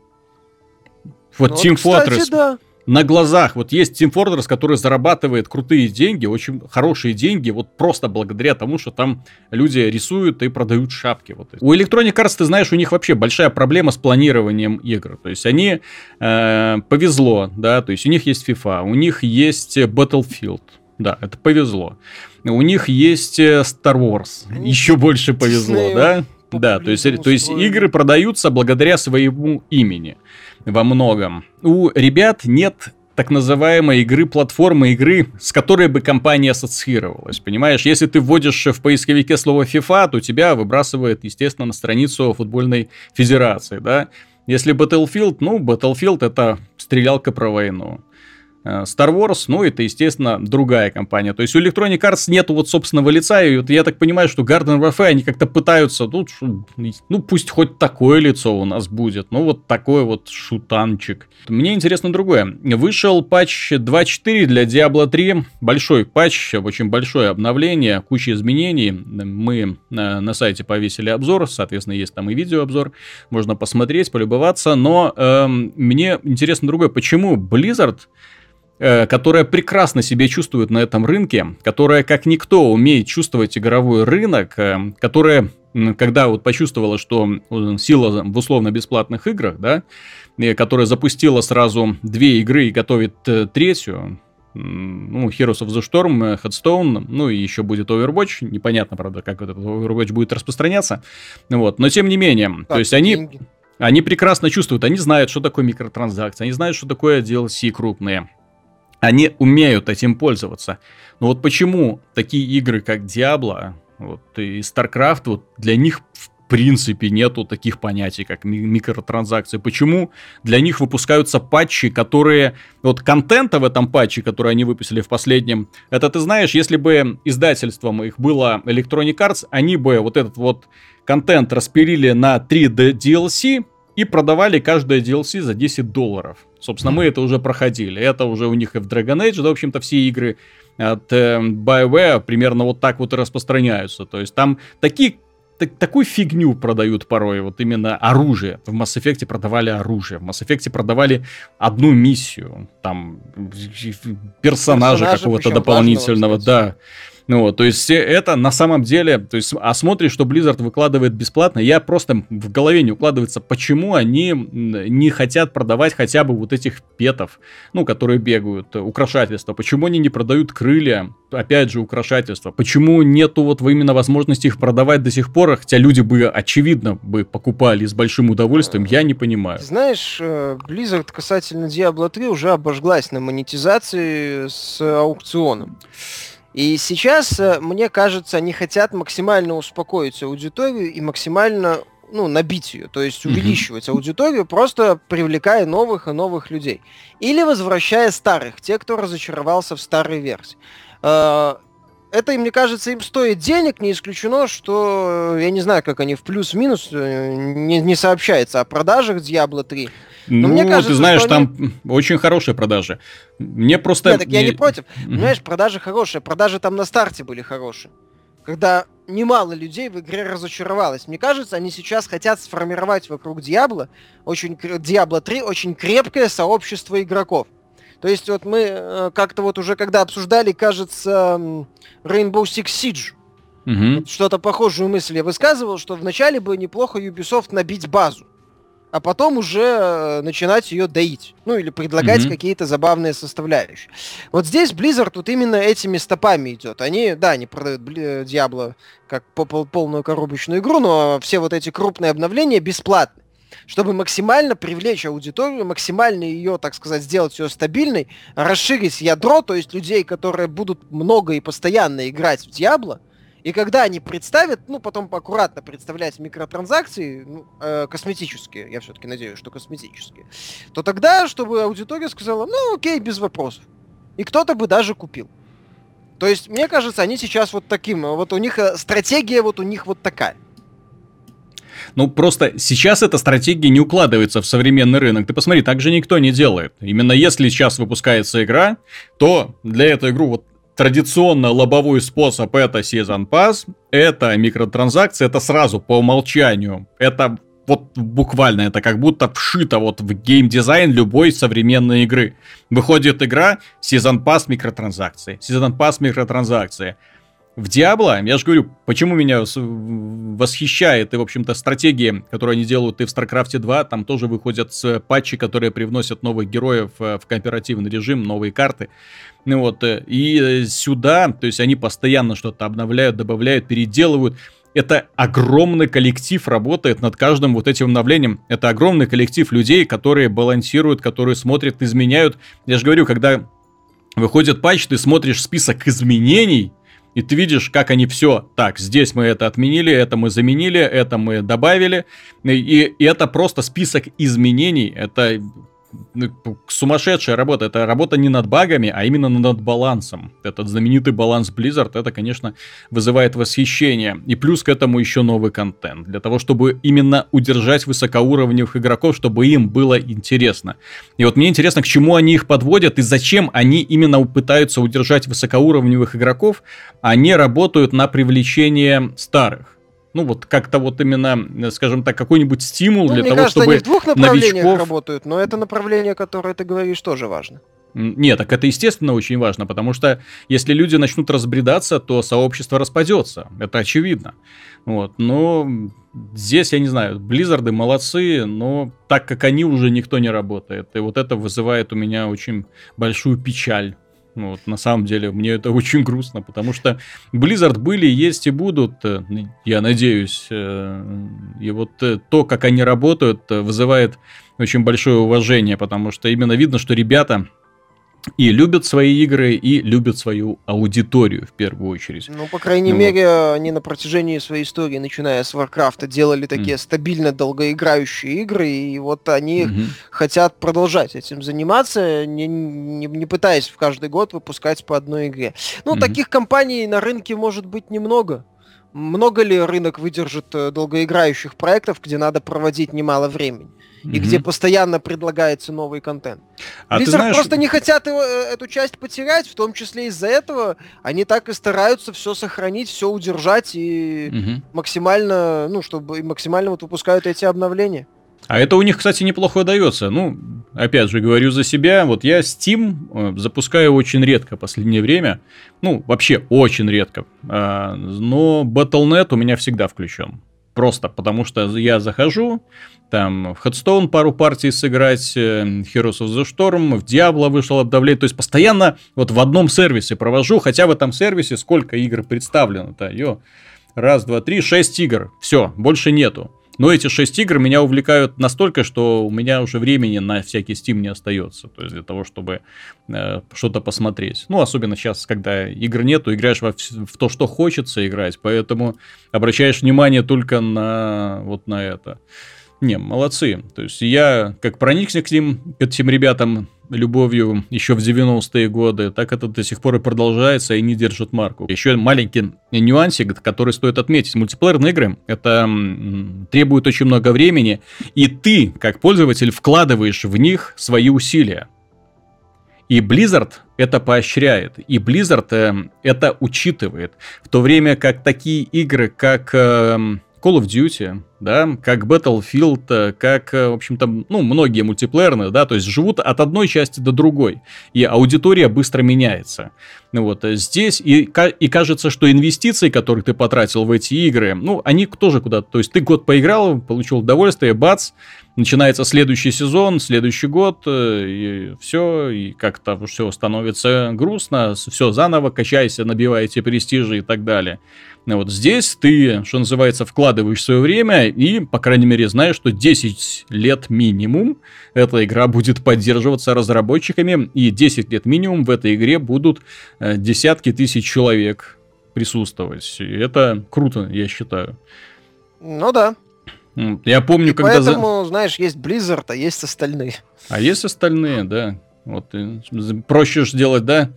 Вот ну, Team кстати, Fortress. Да на глазах. Вот есть Team Fortress, который зарабатывает крутые деньги, очень хорошие деньги, вот просто благодаря тому, что там люди рисуют и продают шапки. Вот. У Electronic Arts, ты знаешь, у них вообще большая проблема с планированием игр. То есть они э, повезло, да, то есть у них есть FIFA, у них есть Battlefield. Да, это повезло. У них есть э, Star Wars. Еще больше повезло, да? Да, то есть, то есть игры продаются благодаря своему имени во многом. У ребят нет так называемой игры платформы, игры, с которой бы компания ассоциировалась. Понимаешь, если ты вводишь в поисковике слово FIFA, то тебя выбрасывает, естественно, на страницу футбольной федерации, да. Если Battlefield, ну, Battlefield это стрелялка про войну. Э, Star Wars, ну, это, естественно, другая компания. То есть у Electronic Arts нету вот собственного лица, и вот я так понимаю, что Garden Warfare, они как-то пытаются, ну, ну, пусть хоть такое лицо у нас будет, ну, вот такой вот шутанчик. Мне интересно другое. Вышел патч 2.4 для Diablo 3, большой патч, очень большое обновление, куча изменений. Мы на, на сайте повесили обзор, соответственно, есть там и видеообзор, можно посмотреть, полюбоваться, но эм, мне интересно другое, почему Blizzard Э, которая прекрасно себя чувствует на этом рынке, которая как никто умеет чувствовать игровой рынок, э, которая, когда вот почувствовала, что сила в условно-бесплатных играх, да, которая запустила сразу две игры и готовит э, третью, ну, Heroes of the Storm, Headstone, ну и еще будет Overwatch. Непонятно, правда, как этот Overwatch будет распространяться. Вот. Но тем не менее, так, то есть они, они прекрасно чувствуют, они знают, что такое микротранзакции, они знают, что такое DLC крупные. Они умеют этим пользоваться. Но вот почему такие игры, как Diablo вот, и StarCraft, вот для них в принципе нету таких понятий, как микротранзакции. Почему для них выпускаются патчи, которые... Вот контента в этом патче, который они выпустили в последнем, это ты знаешь, если бы издательством их было Electronic Arts, они бы вот этот вот контент распилили на 3 DLC, и продавали каждое DLC за 10 долларов. Собственно, мы это уже проходили. Это уже у них и в Dragon Age, да, в общем-то, все игры от э, BioWare примерно вот так вот и распространяются. То есть там такие так, такую фигню продают порой, вот именно оружие. В Mass Effect продавали оружие, в Mass Effect продавали одну миссию, там персонажа какого-то дополнительного, да. Ну вот, то есть это на самом деле, то есть, а смотришь, что Blizzard выкладывает бесплатно, я просто в голове не укладывается, почему они не хотят продавать хотя бы вот этих петов, ну, которые бегают, украшательства, почему они не продают крылья, опять же, украшательства, почему нету вот именно возможности их продавать до сих пор, хотя люди бы, очевидно, бы покупали с большим удовольствием, я не понимаю. Знаешь, э, Blizzard касательно Diablo 3 уже обожглась на монетизации с аукционом. И сейчас, э, мне кажется, они хотят максимально успокоить аудиторию и максимально ну, набить ее, то есть увеличивать mm-hmm. аудиторию, просто привлекая новых и новых людей. Или возвращая старых, те, кто разочаровался в старой версии. Э, это, мне кажется, им стоит денег, не исключено, что, э, я не знаю, как они в плюс-минус, не, не сообщается о продажах Diablo 3. Но ну, мне кажется, ты знаешь, там они... очень хорошие продажи. Мне просто... Нет, так я не против. Понимаешь, продажи хорошие. Продажи там на старте были хорошие. Когда немало людей в игре разочаровалось. Мне кажется, они сейчас хотят сформировать вокруг Диабло, очень, Diablo 3 очень крепкое сообщество игроков. То есть вот мы э, как-то вот уже когда обсуждали, кажется, Rainbow Six Siege, угу. что-то похожую мысль я высказывал, что вначале бы неплохо Ubisoft набить базу, а потом уже э, начинать ее доить. Ну или предлагать угу. какие-то забавные составляющие. Вот здесь Blizzard вот именно этими стопами идет. Они, да, они продают Diablo как полную коробочную игру, но все вот эти крупные обновления бесплатны чтобы максимально привлечь аудиторию, максимально ее, так сказать, сделать ее стабильной, расширить ядро, то есть людей, которые будут много и постоянно играть в Диабло, и когда они представят, ну, потом аккуратно представлять микротранзакции, ну, э, косметические, я все-таки надеюсь, что косметические, то тогда, чтобы аудитория сказала, ну, окей, без вопросов. И кто-то бы даже купил. То есть, мне кажется, они сейчас вот таким, вот у них э, стратегия вот у них вот такая. Ну, просто сейчас эта стратегия не укладывается в современный рынок. Ты посмотри, так же никто не делает. Именно если сейчас выпускается игра, то для этой игры вот традиционно лобовой способ это Season Pass, это микротранзакции, это сразу по умолчанию. Это вот буквально, это как будто вшито вот в геймдизайн любой современной игры. Выходит игра, Season Pass микротранзакции, Season Pass микротранзакции в Диабло, я же говорю, почему меня восхищает и, в общем-то, стратегии, которые они делают и в StarCraft 2, там тоже выходят патчи, которые привносят новых героев э, в кооперативный режим, новые карты. Ну вот, э, и сюда, то есть они постоянно что-то обновляют, добавляют, переделывают. Это огромный коллектив работает над каждым вот этим обновлением. Это огромный коллектив людей, которые балансируют, которые смотрят, изменяют. Я же говорю, когда выходит патч, ты смотришь список изменений, и ты видишь, как они все, так, здесь мы это отменили, это мы заменили, это мы добавили, и, и это просто список изменений, это сумасшедшая работа. Это работа не над багами, а именно над балансом. Этот знаменитый баланс Blizzard, это, конечно, вызывает восхищение. И плюс к этому еще новый контент. Для того, чтобы именно удержать высокоуровневых игроков, чтобы им было интересно. И вот мне интересно, к чему они их подводят и зачем они именно пытаются удержать высокоуровневых игроков, а не работают на привлечение старых ну вот как-то вот именно, скажем так, какой-нибудь стимул ну, для того, кажется, чтобы они в двух направлениях новичков... работают, но это направление, которое ты говоришь, тоже важно. Нет, так это естественно очень важно, потому что если люди начнут разбредаться, то сообщество распадется. Это очевидно. Вот. Но здесь, я не знаю, Близзарды молодцы, но так как они уже никто не работает. И вот это вызывает у меня очень большую печаль. Ну, вот, на самом деле, мне это очень грустно, потому что Blizzard были, есть и будут, э, я надеюсь. Э, и вот э, то, как они работают, вызывает очень большое уважение, потому что именно видно, что ребята и любят свои игры, и любят свою аудиторию в первую очередь. Ну, по крайней ну, мере, вот. они на протяжении своей истории, начиная с Warcraft, делали такие mm. стабильно долгоиграющие игры, и вот они mm-hmm. хотят продолжать этим заниматься, не, не, не пытаясь в каждый год выпускать по одной игре. Ну, mm-hmm. таких компаний на рынке может быть немного. Много ли рынок выдержит э, долгоиграющих проектов, где надо проводить немало времени? Mm-hmm. и где постоянно предлагается новый контент. А Blizzard знаешь... просто не хотят его, э, эту часть потерять, в том числе из-за этого они так и стараются все сохранить, все удержать и mm-hmm. максимально, ну, чтобы максимально вот выпускают эти обновления. А это у них, кстати, неплохо дается. Ну, опять же, говорю за себя. Вот я Steam э, запускаю очень редко в последнее время. Ну, вообще очень редко. А, но Battle.net у меня всегда включен. Просто потому что я захожу, там в Headstone пару партий сыграть, э, Heroes of the Storm, в Diablo вышел обновление. То есть постоянно вот в одном сервисе провожу, хотя в этом сервисе сколько игр представлено-то, ё. Раз, два, три, шесть игр. Все, больше нету. Но эти шесть игр меня увлекают настолько, что у меня уже времени на всякий Steam не остается. То есть для того, чтобы э, что-то посмотреть. Ну, особенно сейчас, когда игр нету, играешь во, в то, что хочется играть. Поэтому обращаешь внимание только на вот на это. Не, молодцы. То есть я как проникся к, ним, к этим ребятам, любовью еще в 90-е годы, так это до сих пор и продолжается и не держит марку. Еще маленький нюансик, который стоит отметить. Мультиплеерные игры, это требует очень много времени, и ты, как пользователь, вкладываешь в них свои усилия. И Blizzard это поощряет, и Blizzard э, это учитывает. В то время как такие игры, как э, Call of Duty, да, как Battlefield, э, как, э, в общем-то, ну, многие мультиплеерные, да, то есть живут от одной части до другой, и аудитория быстро меняется. Вот, э, здесь и, и кажется, что инвестиции, которые ты потратил в эти игры, ну, они тоже куда-то, то есть ты год поиграл, получил удовольствие, бац, начинается следующий сезон, следующий год, и все, и как-то все становится грустно, все заново, качайся, набивайте престижи и так далее. Вот здесь ты, что называется, вкладываешь свое время и, по крайней мере, знаешь, что 10 лет минимум эта игра будет поддерживаться разработчиками, и 10 лет минимум в этой игре будут э, десятки тысяч человек присутствовать. И это круто, я считаю. Ну да. Я помню, и когда... Поэтому, знаешь, есть Blizzard, а есть остальные. А есть остальные, да. Вот проще же делать, да?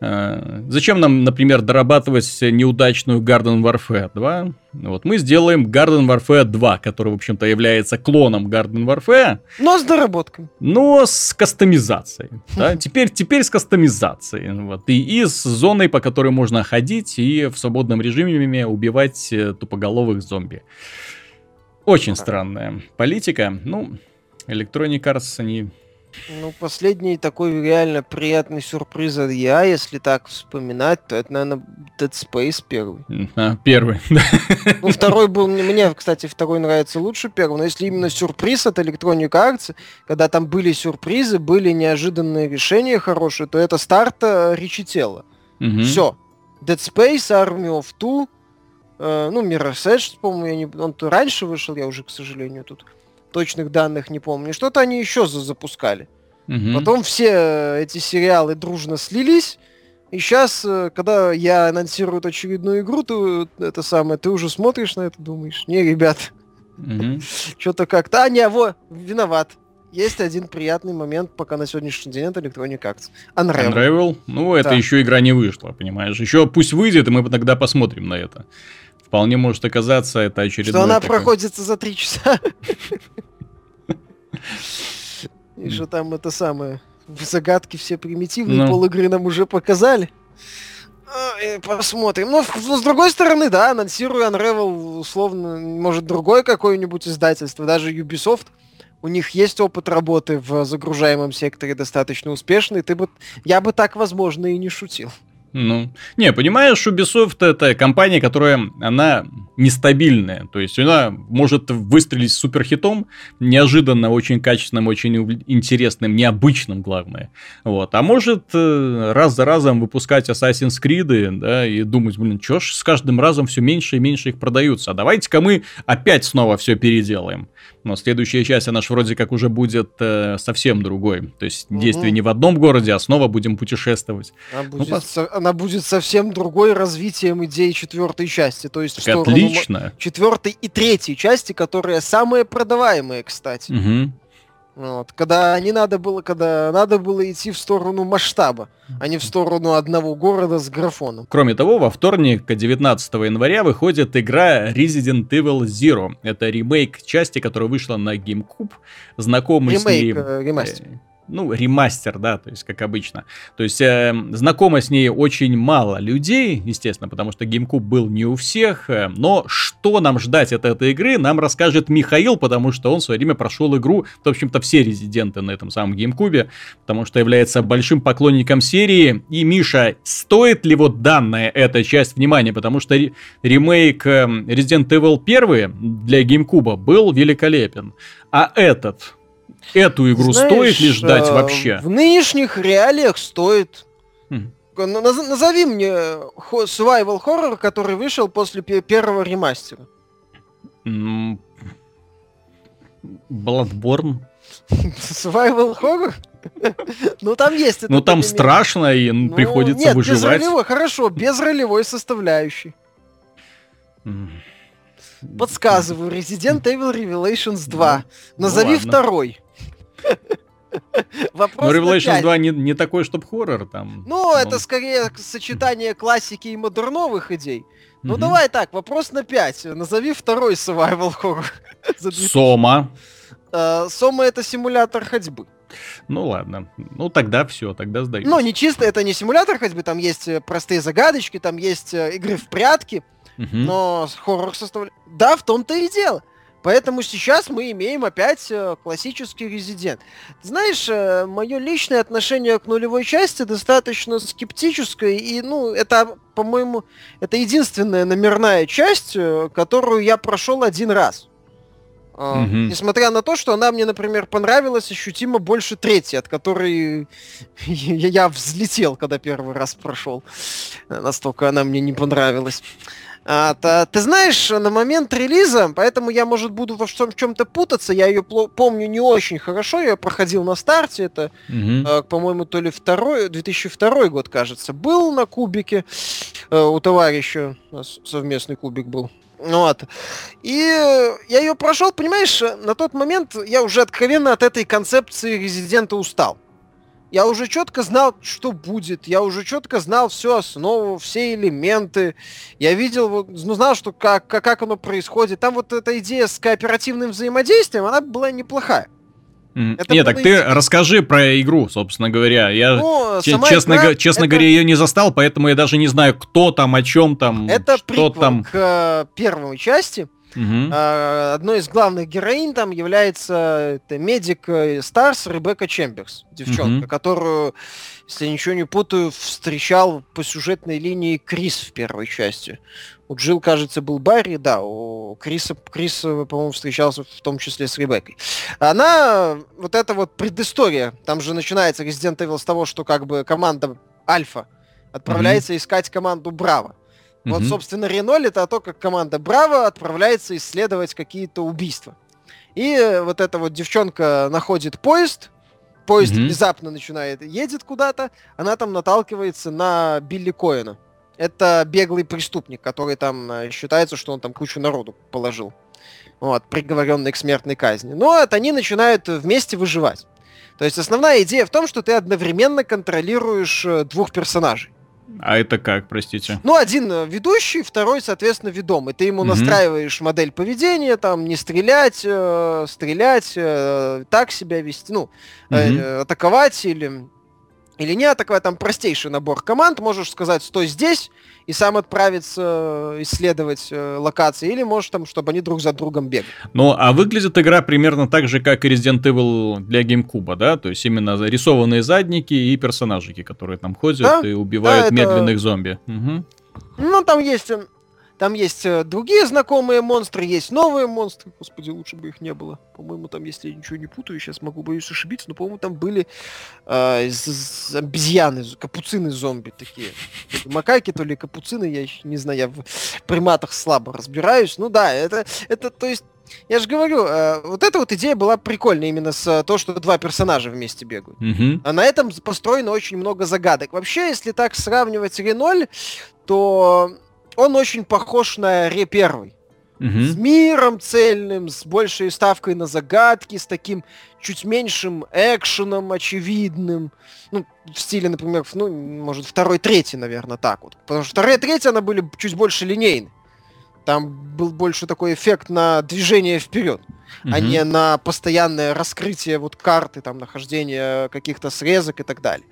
А, зачем нам, например, дорабатывать неудачную Garden Warfare 2? Вот мы сделаем Garden Warfare 2, который, в общем-то, является клоном Garden Warfare. Но с доработкой. Но с кастомизацией. Да? Теперь, теперь с кастомизацией. Вот. И, и с зоной, по которой можно ходить и в свободном режиме убивать э, тупоголовых зомби. Очень странная политика. Ну, Electronic Arts, они ну, последний такой реально приятный сюрприз от я, если так вспоминать, то это, наверное, Dead Space первый. А, первый, Ну, второй был, мне, кстати, второй нравится лучше первого, но если именно сюрприз от Electronic Arts, когда там были сюрпризы, были неожиданные решения хорошие, то это старт Ричи Тела. Угу. Все. Dead Space, Army of Two, э, ну, Mirror's Edge, по-моему, я не... он то раньше вышел, я уже, к сожалению, тут точных данных не помню. Что-то они еще запускали. Угу. Потом все эти сериалы дружно слились. И сейчас, э, когда я анонсирую очередную игру, ты это самое, ты уже смотришь на это, думаешь, не, ребят, угу. что-то как-то, а не, во, виноват. Есть один приятный момент, пока на сегодняшний день это Electronic Arts. Unravel. Unravel? Ну, это да. еще игра не вышла, понимаешь? Еще пусть выйдет, и мы тогда посмотрим на это. Вполне может оказаться это очередной... Что она такой... проходится за три часа. И что там это самое... Загадки все примитивные, ну. пол игры нам уже показали. Посмотрим. Ну, с другой стороны, да, анонсирую Unravel, условно, может, другое какое-нибудь издательство, даже Ubisoft. У них есть опыт работы в загружаемом секторе достаточно успешный. Ты бы, я бы так, возможно, и не шутил. Ну, не, понимаешь, Ubisoft это компания, которая, она нестабильная. То есть она может выстрелить суперхитом, неожиданно, очень качественным, очень интересным, необычным, главное. Вот. А может э, раз за разом выпускать Assassin's Creed, да, и думать, блин, что ж с каждым разом все меньше и меньше их продаются. А давайте-ка мы опять снова все переделаем. Но следующая часть, она же вроде как уже будет э, совсем другой. То есть угу. действие не в одном городе, а снова будем путешествовать. Она ну, будет, ну, со- она будет совсем другой развитием идеи четвертой части. То есть так в отлично. четвертой и третьей части, которые самые продаваемые, кстати. Угу. Вот, когда не надо было, когда надо было идти в сторону масштаба, а не в сторону одного города с графоном. Кроме того, во вторник, 19 января, выходит игра Resident Evil Zero. Это ремейк части, которая вышла на GameCube. Знакомый ремейк, с ней... Э, ремастер ну, ремастер, да, то есть, как обычно. То есть, э, знакомо с ней очень мало людей, естественно, потому что GameCube был не у всех, э, но что нам ждать от этой игры, нам расскажет Михаил, потому что он в свое время прошел игру, в общем-то, все резиденты на этом самом GameCube, потому что является большим поклонником серии. И, Миша, стоит ли вот данная эта часть внимания, потому что ремейк э, Resident Evil 1 для GameCube был великолепен, а этот эту игру Знаешь, стоит ли ждать э, вообще? В нынешних реалиях стоит. Хм. Назови мне survival horror, который вышел после первого ремастера. Bloodborne. Survival horror? ну там есть. Ну там страшно и ну, приходится нет, выживать. Без ролевой, хорошо, без ролевой составляющей. Подсказываю, Resident Evil Revelations 2. Ну, Назови ну, второй. Вопрос Но Revelations 2 не, не такой, чтобы хоррор там. Ну, он... это скорее сочетание классики и модерновых идей. Ну, угу. давай так, вопрос на 5. Назови второй survival horror. Сома. Э, Сома это симулятор ходьбы. Ну ладно. Ну тогда все, тогда сдаюсь. Ну, не чисто, это не симулятор ходьбы, там есть э, простые загадочки, там есть э, игры в прятки, угу. но хоррор составляет. Да, в том-то и дело. Поэтому сейчас мы имеем опять э, классический резидент. Знаешь, э, мое личное отношение к нулевой части достаточно скептическое, и, ну, это, по-моему, это единственная номерная часть, э, которую я прошел один раз. Uh, mm-hmm. Несмотря на то, что она мне, например, понравилась ощутимо больше третьей, от которой я взлетел, когда первый раз прошел. Настолько она мне не понравилась. А, та, ты знаешь, на момент релиза, поэтому я, может, буду во всем чем-то путаться, я ее помню не очень хорошо, я проходил на старте, это, угу. э, по-моему, то ли второй, 2002 год, кажется, был на кубике, э, у товарища у нас совместный кубик был. Вот. И я ее прошел, понимаешь, на тот момент я уже откровенно от этой концепции резидента устал. Я уже четко знал, что будет. Я уже четко знал всю основу, все элементы. Я видел, ну, знал, что как, как, как оно происходит. Там вот эта идея с кооперативным взаимодействием, она была неплохая. Это Нет, так ты расскажи про игру, собственно говоря. Я, ну, честно, игра, честно это... говоря, ее не застал, поэтому я даже не знаю, кто там, о чем там, это что там. к э, первой части. Угу. одной из главных героинь там является это медик Старс Ребекка Чемберс, девчонка, угу. которую, если я ничего не путаю, встречал по сюжетной линии Крис в первой части. У Джилл, кажется, был Барри, да, у Криса, Крис, по-моему, встречался в том числе с Ребеккой. Она, вот эта вот предыстория, там же начинается Resident Evil с того, что как бы команда Альфа отправляется mm искать команду Браво. Mm-hmm. Вот, собственно, Реноль это то, как команда Браво отправляется исследовать какие-то убийства. И э, вот эта вот девчонка находит поезд, поезд mm-hmm. внезапно начинает, едет куда-то, она там наталкивается на Билли Коэна. Это беглый преступник, который там э, считается, что он там кучу народу положил. Вот, приговоренный к смертной казни. Но вот они начинают вместе выживать. То есть основная идея в том, что ты одновременно контролируешь э, двух персонажей. А это как, простите? Ну, один э, ведущий, второй, соответственно, ведомый. Ты ему угу. настраиваешь модель поведения, там, не стрелять, э, стрелять, э, так себя вести, ну, угу. э, атаковать или или не атаковать, там простейший набор команд, можешь сказать «стой здесь» и сам отправиться э, исследовать э, локации, или можешь там, чтобы они друг за другом бегали. Ну, а выглядит игра примерно так же, как и Resident Evil для GameCube, да? То есть именно зарисованные задники и персонажики, которые там ходят да? и убивают да, медленных это... зомби. Угу. Ну, там есть там есть э, другие знакомые монстры, есть новые монстры. Господи, лучше бы их не было. По-моему, там, если я ничего не путаю, сейчас могу боюсь ошибиться, но, по-моему, там были э, обезьяны, капуцины зомби такие. Макаки то ли капуцины, я еще не знаю, я в приматах слабо разбираюсь. Ну да, это, это то есть я же говорю, э, вот эта вот идея была прикольная именно с э, то, что два персонажа вместе бегают. Mm-hmm. А на этом построено очень много загадок. Вообще, если так сравнивать Реноль, то он очень похож на Ре первый. Угу. С миром цельным, с большей ставкой на загадки, с таким чуть меньшим экшеном очевидным. Ну, в стиле, например, ну, может, второй, третий, наверное, так вот. Потому что вторая третья, она были чуть больше линейны. Там был больше такой эффект на движение вперед, mm а не на постоянное раскрытие вот карты, там, нахождение каких-то срезок и так далее.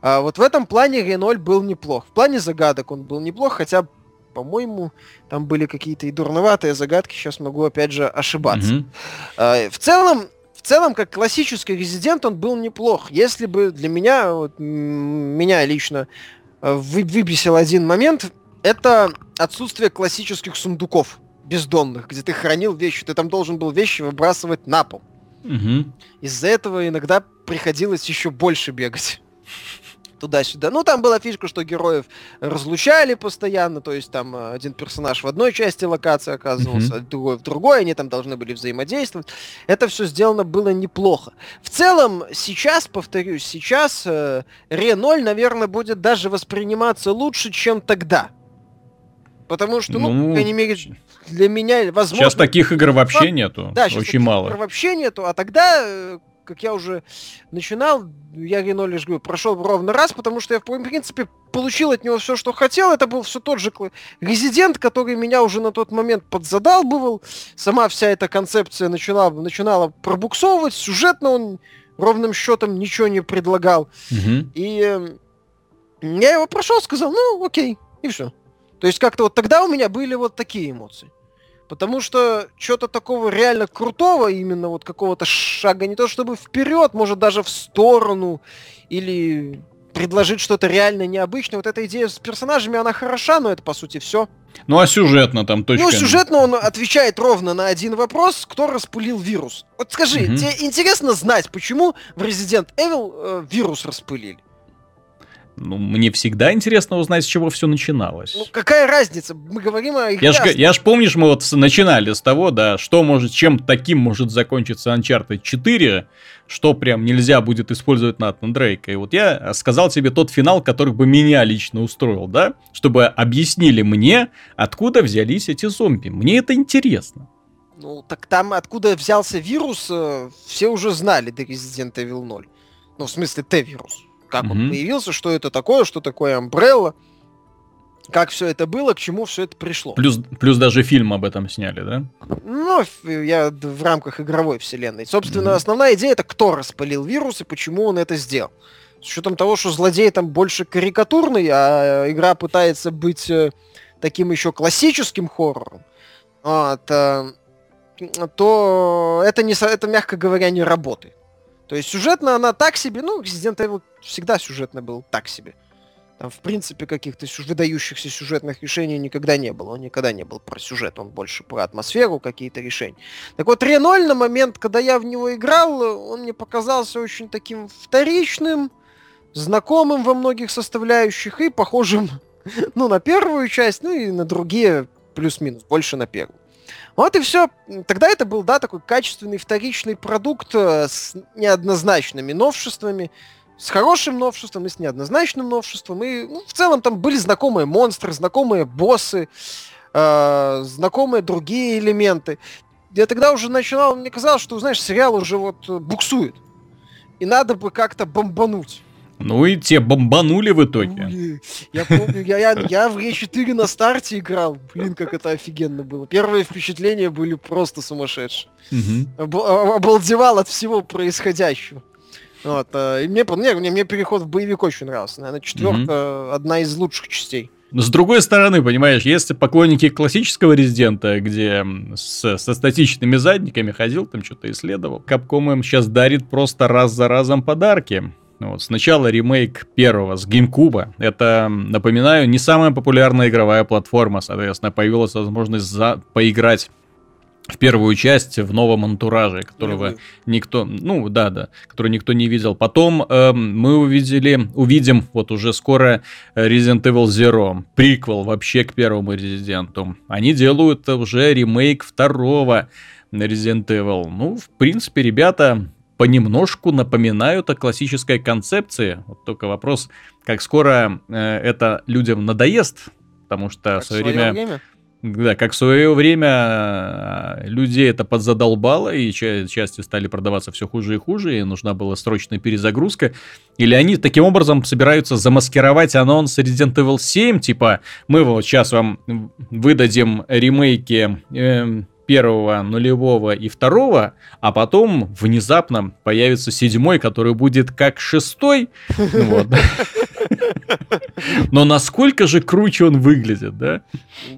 А вот в этом плане Реноль был неплох. В плане загадок он был неплох, хотя по-моему, там были какие-то и дурноватые загадки, сейчас могу опять же ошибаться. Mm-hmm. В целом, в целом, как классический резидент, он был неплох. Если бы для меня, вот, меня лично э, вы, выбесил один момент, это отсутствие классических сундуков бездонных, где ты хранил вещи. Ты там должен был вещи выбрасывать на пол. Угу. Из-за этого иногда приходилось еще больше бегать туда-сюда. Ну, там была фишка, что героев разлучали постоянно, то есть там э, один персонаж в одной части локации оказывался, mm-hmm. другой в другой, они там должны были взаимодействовать. Это все сделано было неплохо. В целом, сейчас, повторюсь, сейчас э, Ре 0, наверное, будет даже восприниматься лучше, чем тогда. Потому что, ну, ну по крайней мере, для меня, возможно... Сейчас таких игр вообще нету, да, очень мало. игр вообще нету, а тогда э, как я уже начинал, я Рено лишь говорю, прошел ровно раз, потому что я, в принципе, получил от него все, что хотел. Это был все тот же резидент, который меня уже на тот момент подзадалбывал. Сама вся эта концепция начала, начинала пробуксовывать. Сюжетно он ровным счетом ничего не предлагал. Угу. И э, я его прошел, сказал, ну, окей, и все. То есть как-то вот тогда у меня были вот такие эмоции. Потому что что-то такого реально крутого, именно вот какого-то шага, не то чтобы вперед, может даже в сторону, или предложить что-то реально необычное. Вот эта идея с персонажами, она хороша, но это по сути все. Ну а сюжетно там точно. Ну, сюжетно он отвечает ровно на один вопрос, кто распылил вирус. Вот скажи, угу. тебе интересно знать, почему в Resident Evil э, вирус распылили? Ну, мне всегда интересно узнать, с чего все начиналось. Ну, какая разница? Мы говорим о игре. Я ж, я ж помнишь, мы вот начинали с того, да, что может, чем таким может закончиться Uncharted 4, что прям нельзя будет использовать Натана Дрейка. И вот я сказал тебе тот финал, который бы меня лично устроил, да, чтобы объяснили мне, откуда взялись эти зомби. Мне это интересно. Ну, так там, откуда взялся вирус, э, все уже знали до Resident Evil 0. Ну, в смысле, Т-вирус как mm-hmm. он появился, что это такое, что такое Umbrella, как все это было, к чему все это пришло. Плюс, плюс даже фильм об этом сняли, да? Ну, я в рамках игровой вселенной. Собственно, mm-hmm. основная идея это кто распылил вирус и почему он это сделал. С учетом того, что злодей там больше карикатурный, а игра пытается быть э, таким еще классическим хоррором, вот, э, то это, не, это, мягко говоря, не работает. То есть сюжетно она так себе, ну, Resident Evil всегда сюжетно был так себе. Там, в принципе, каких-то выдающихся сюжетных решений никогда не было. Он никогда не был про сюжет, он больше про атмосферу, какие-то решения. Так вот, 3.0 на момент, когда я в него играл, он мне показался очень таким вторичным, знакомым во многих составляющих и похожим, ну, на первую часть, ну и на другие плюс-минус, больше на первую. Вот и все. Тогда это был, да, такой качественный вторичный продукт э, с неоднозначными новшествами, с хорошим новшеством и с неоднозначным новшеством. И ну, в целом там были знакомые монстры, знакомые боссы, э, знакомые другие элементы. Я тогда уже начинал, мне казалось, что, знаешь, сериал уже вот буксует. И надо бы как-то бомбануть. Ну и те бомбанули в итоге. Я помню, я, я, я в Е4 на старте играл. Блин, как это офигенно было. Первые впечатления были просто сумасшедшие. Угу. Обалдевал от всего происходящего. Вот, э, и мне, мне, мне переход в боевик очень нравился. Наверное, четвертая угу. одна из лучших частей. Но с другой стороны, понимаешь, если поклонники классического Резидента, где с, со статичными задниками ходил, там что-то исследовал, Капком им сейчас дарит просто раз за разом подарки. Вот. Сначала ремейк первого с GameCube. Это, напоминаю, не самая популярная игровая платформа. Соответственно, появилась возможность за... поиграть в первую часть в новом антураже, которого никто, ну да, да, который никто не видел. Потом э, мы увидели, увидим вот уже скоро Resident Evil Zero, приквел вообще к первому Резиденту. Они делают уже ремейк второго Resident Evil. Ну, в принципе, ребята понемножку напоминают о классической концепции. Вот только вопрос, как скоро э, это людям надоест, потому что как в свое время... время? Да, как в свое время э, людей это подзадолбало, и части стали продаваться все хуже и хуже, и нужна была срочная перезагрузка. Или они таким образом собираются замаскировать анонс Resident Evil 7, типа, мы вот сейчас вам выдадим ремейки э, первого, нулевого и второго, а потом внезапно появится седьмой, который будет как шестой. Но насколько же круче он выглядит, да?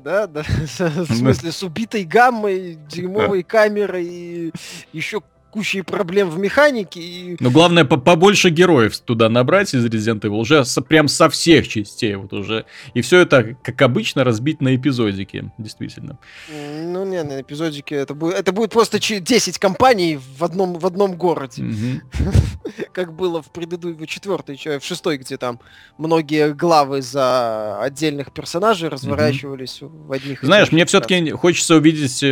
Да, да. В смысле, с убитой гаммой, дерьмовой камерой и еще кучей проблем в механике. И... Но главное, по побольше героев туда набрать из Resident Evil, уже со, прям со всех частей вот уже. И все это, как обычно, разбить на эпизодики, действительно. Ну, не, на эпизодики это будет, это будет просто 10 компаний в одном, в одном городе. Как было в предыдущей, четвертой, в шестой, где там многие главы за отдельных персонажей разворачивались в одних... Знаешь, мне все-таки хочется увидеть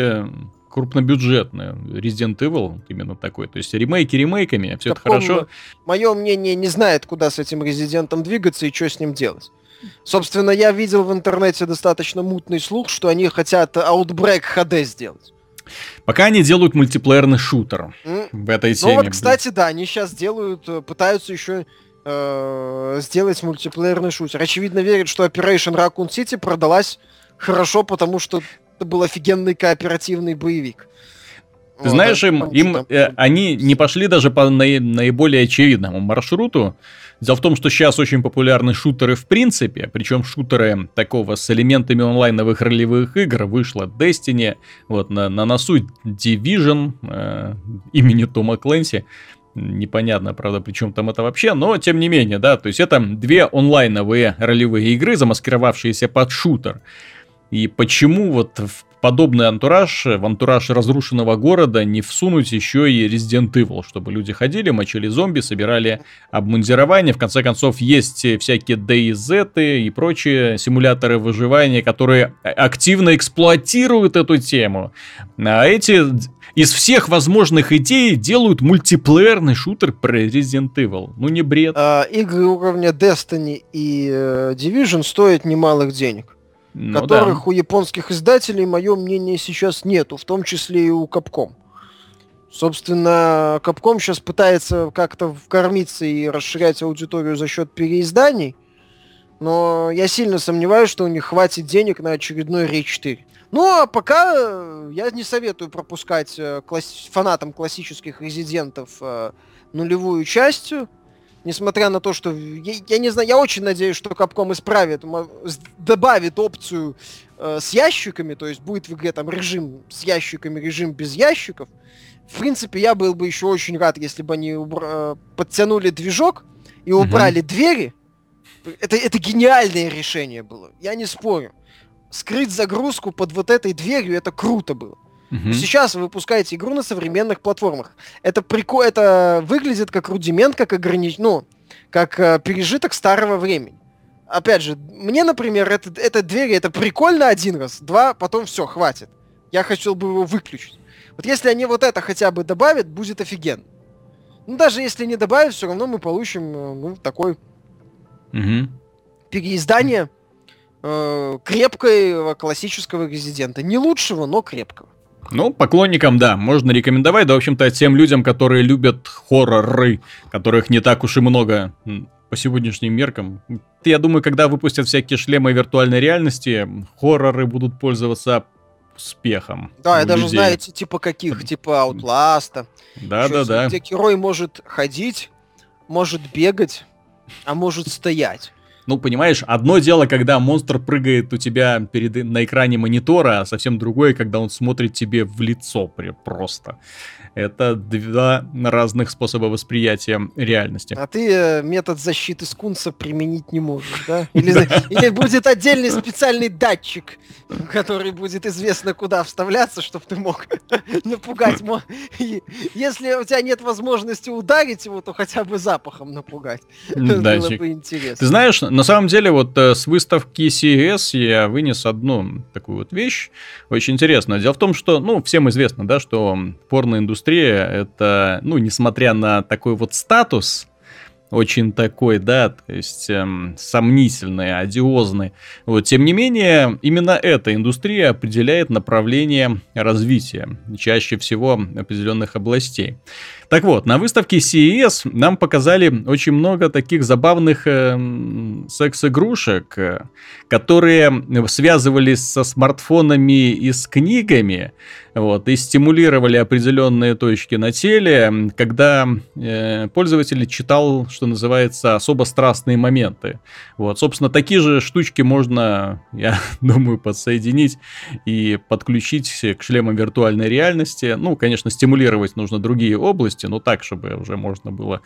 крупнобюджетная Resident Evil, именно такой. То есть ремейки ремейками, все это хорошо. Мое мнение не знает, куда с этим резидентом двигаться и что с ним делать. Собственно, я видел в интернете достаточно мутный слух, что они хотят Outbreak HD сделать. Пока они делают мультиплеерный шутер mm. в этой теме. Ну вот, кстати, да, они сейчас делают, э, пытаются еще э, сделать мультиплеерный шутер. Очевидно, верят, что Operation Raccoon City продалась хорошо, потому что это был офигенный кооперативный боевик. Ты вот, знаешь, им, им э, они не пошли даже по наи, наиболее очевидному маршруту. Дело в том, что сейчас очень популярны шутеры в принципе, причем шутеры такого с элементами онлайновых ролевых игр. Вышла Destiny, вот на, на носу Division э, имени Тома Клэнси. Непонятно, правда, при чем там это вообще, но тем не менее, да, то есть это две онлайновые ролевые игры, замаскировавшиеся под шутер. И почему вот в подобный антураж, в антураж разрушенного города не всунуть еще и Resident Evil, чтобы люди ходили, мочили зомби, собирали обмундирование. В конце концов, есть всякие DayZ и прочие симуляторы выживания, которые активно эксплуатируют эту тему. А эти из всех возможных идей делают мультиплеерный шутер про Resident Evil. Ну не бред. А, игры уровня Destiny и э, Division стоят немалых денег ну, которых да. у японских издателей, мое мнение, сейчас нету, в том числе и у Capcom. Собственно, Capcom сейчас пытается как-то вкормиться и расширять аудиторию за счет переизданий, но я сильно сомневаюсь, что у них хватит денег на очередной Рей 4. Ну, а пока э, я не советую пропускать э, класс... фанатам классических резидентов э, нулевую частью, несмотря на то, что я, я не знаю, я очень надеюсь, что Capcom исправит, добавит опцию э, с ящиками, то есть будет в игре там режим с ящиками, режим без ящиков. В принципе, я был бы еще очень рад, если бы они убра- э, подтянули движок и убрали угу. двери. Это, это гениальное решение было, я не спорю. Скрыть загрузку под вот этой дверью, это круто было. Угу. Сейчас вы выпускаете игру на современных платформах. Это прикольно, это выглядит как рудимент, как огранич... ну, как э, пережиток старого времени. Опять же, мне, например, это, эта дверь, это прикольно один раз, два, потом все, хватит. Я хотел бы его выключить. Вот если они вот это хотя бы добавят, будет офигенно. Ну, даже если не добавят, все равно мы получим, э, ну, такой угу. переиздание э, крепкого классического резидента. Не лучшего, но крепкого. Ну, поклонникам, да, можно рекомендовать. Да, в общем-то, тем людям, которые любят хорроры, которых не так уж и много по сегодняшним меркам. Я думаю, когда выпустят всякие шлемы виртуальной реальности, хорроры будут пользоваться успехом. Да, я даже знаете, типа каких, типа Outlast. Да, да, да. Где герой может ходить, может бегать, а может стоять. Ну, понимаешь, одно дело, когда монстр прыгает у тебя перед, на экране монитора, а совсем другое, когда он смотрит тебе в лицо просто. Это два разных способа восприятия реальности. А ты э, метод защиты скунса применить не можешь, да? Или, или будет отдельный специальный датчик, который будет известно куда вставляться, чтобы ты мог напугать. Если у тебя нет возможности ударить его, то хотя бы запахом напугать. Датчик. Было бы интересно. Ты знаешь, на самом деле, вот э, с выставки CES я вынес одну такую вот вещь, очень интересную. Дело в том, что, ну, всем известно, да, что порноиндустрия, это, ну, несмотря на такой вот статус, очень такой, да, то есть эм, сомнительный, одиозный. Вот, тем не менее, именно эта индустрия определяет направление развития, чаще всего определенных областей. Так вот, на выставке CES нам показали очень много таких забавных э, секс-игрушек, э, которые связывались со смартфонами и с книгами, вот, и стимулировали определенные точки на теле, когда э, пользователь читал, что называется, особо страстные моменты. Вот, собственно, такие же штучки можно, я думаю, подсоединить и подключить к шлемам виртуальной реальности. Ну, конечно, стимулировать нужно другие области, области, ну так, чтобы уже можно было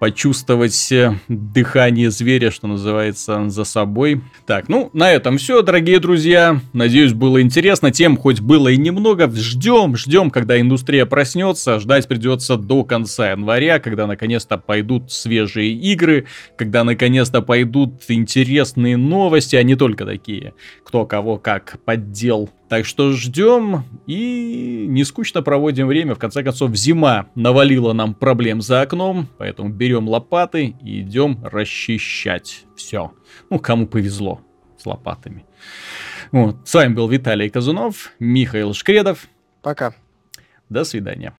почувствовать э, дыхание зверя, что называется, за собой. Так, ну, на этом все, дорогие друзья. Надеюсь, было интересно. Тем хоть было и немного. Ждем, ждем, когда индустрия проснется. Ждать придется до конца января, когда наконец-то пойдут свежие игры, когда наконец-то пойдут интересные новости, а не только такие, кто кого как поддел так что ждем и не скучно проводим время. В конце концов, зима навалила нам проблем за окном, поэтому берем лопаты и идем расчищать все. Ну, кому повезло с лопатами. Вот. С вами был Виталий Казунов, Михаил Шкредов. Пока. До свидания.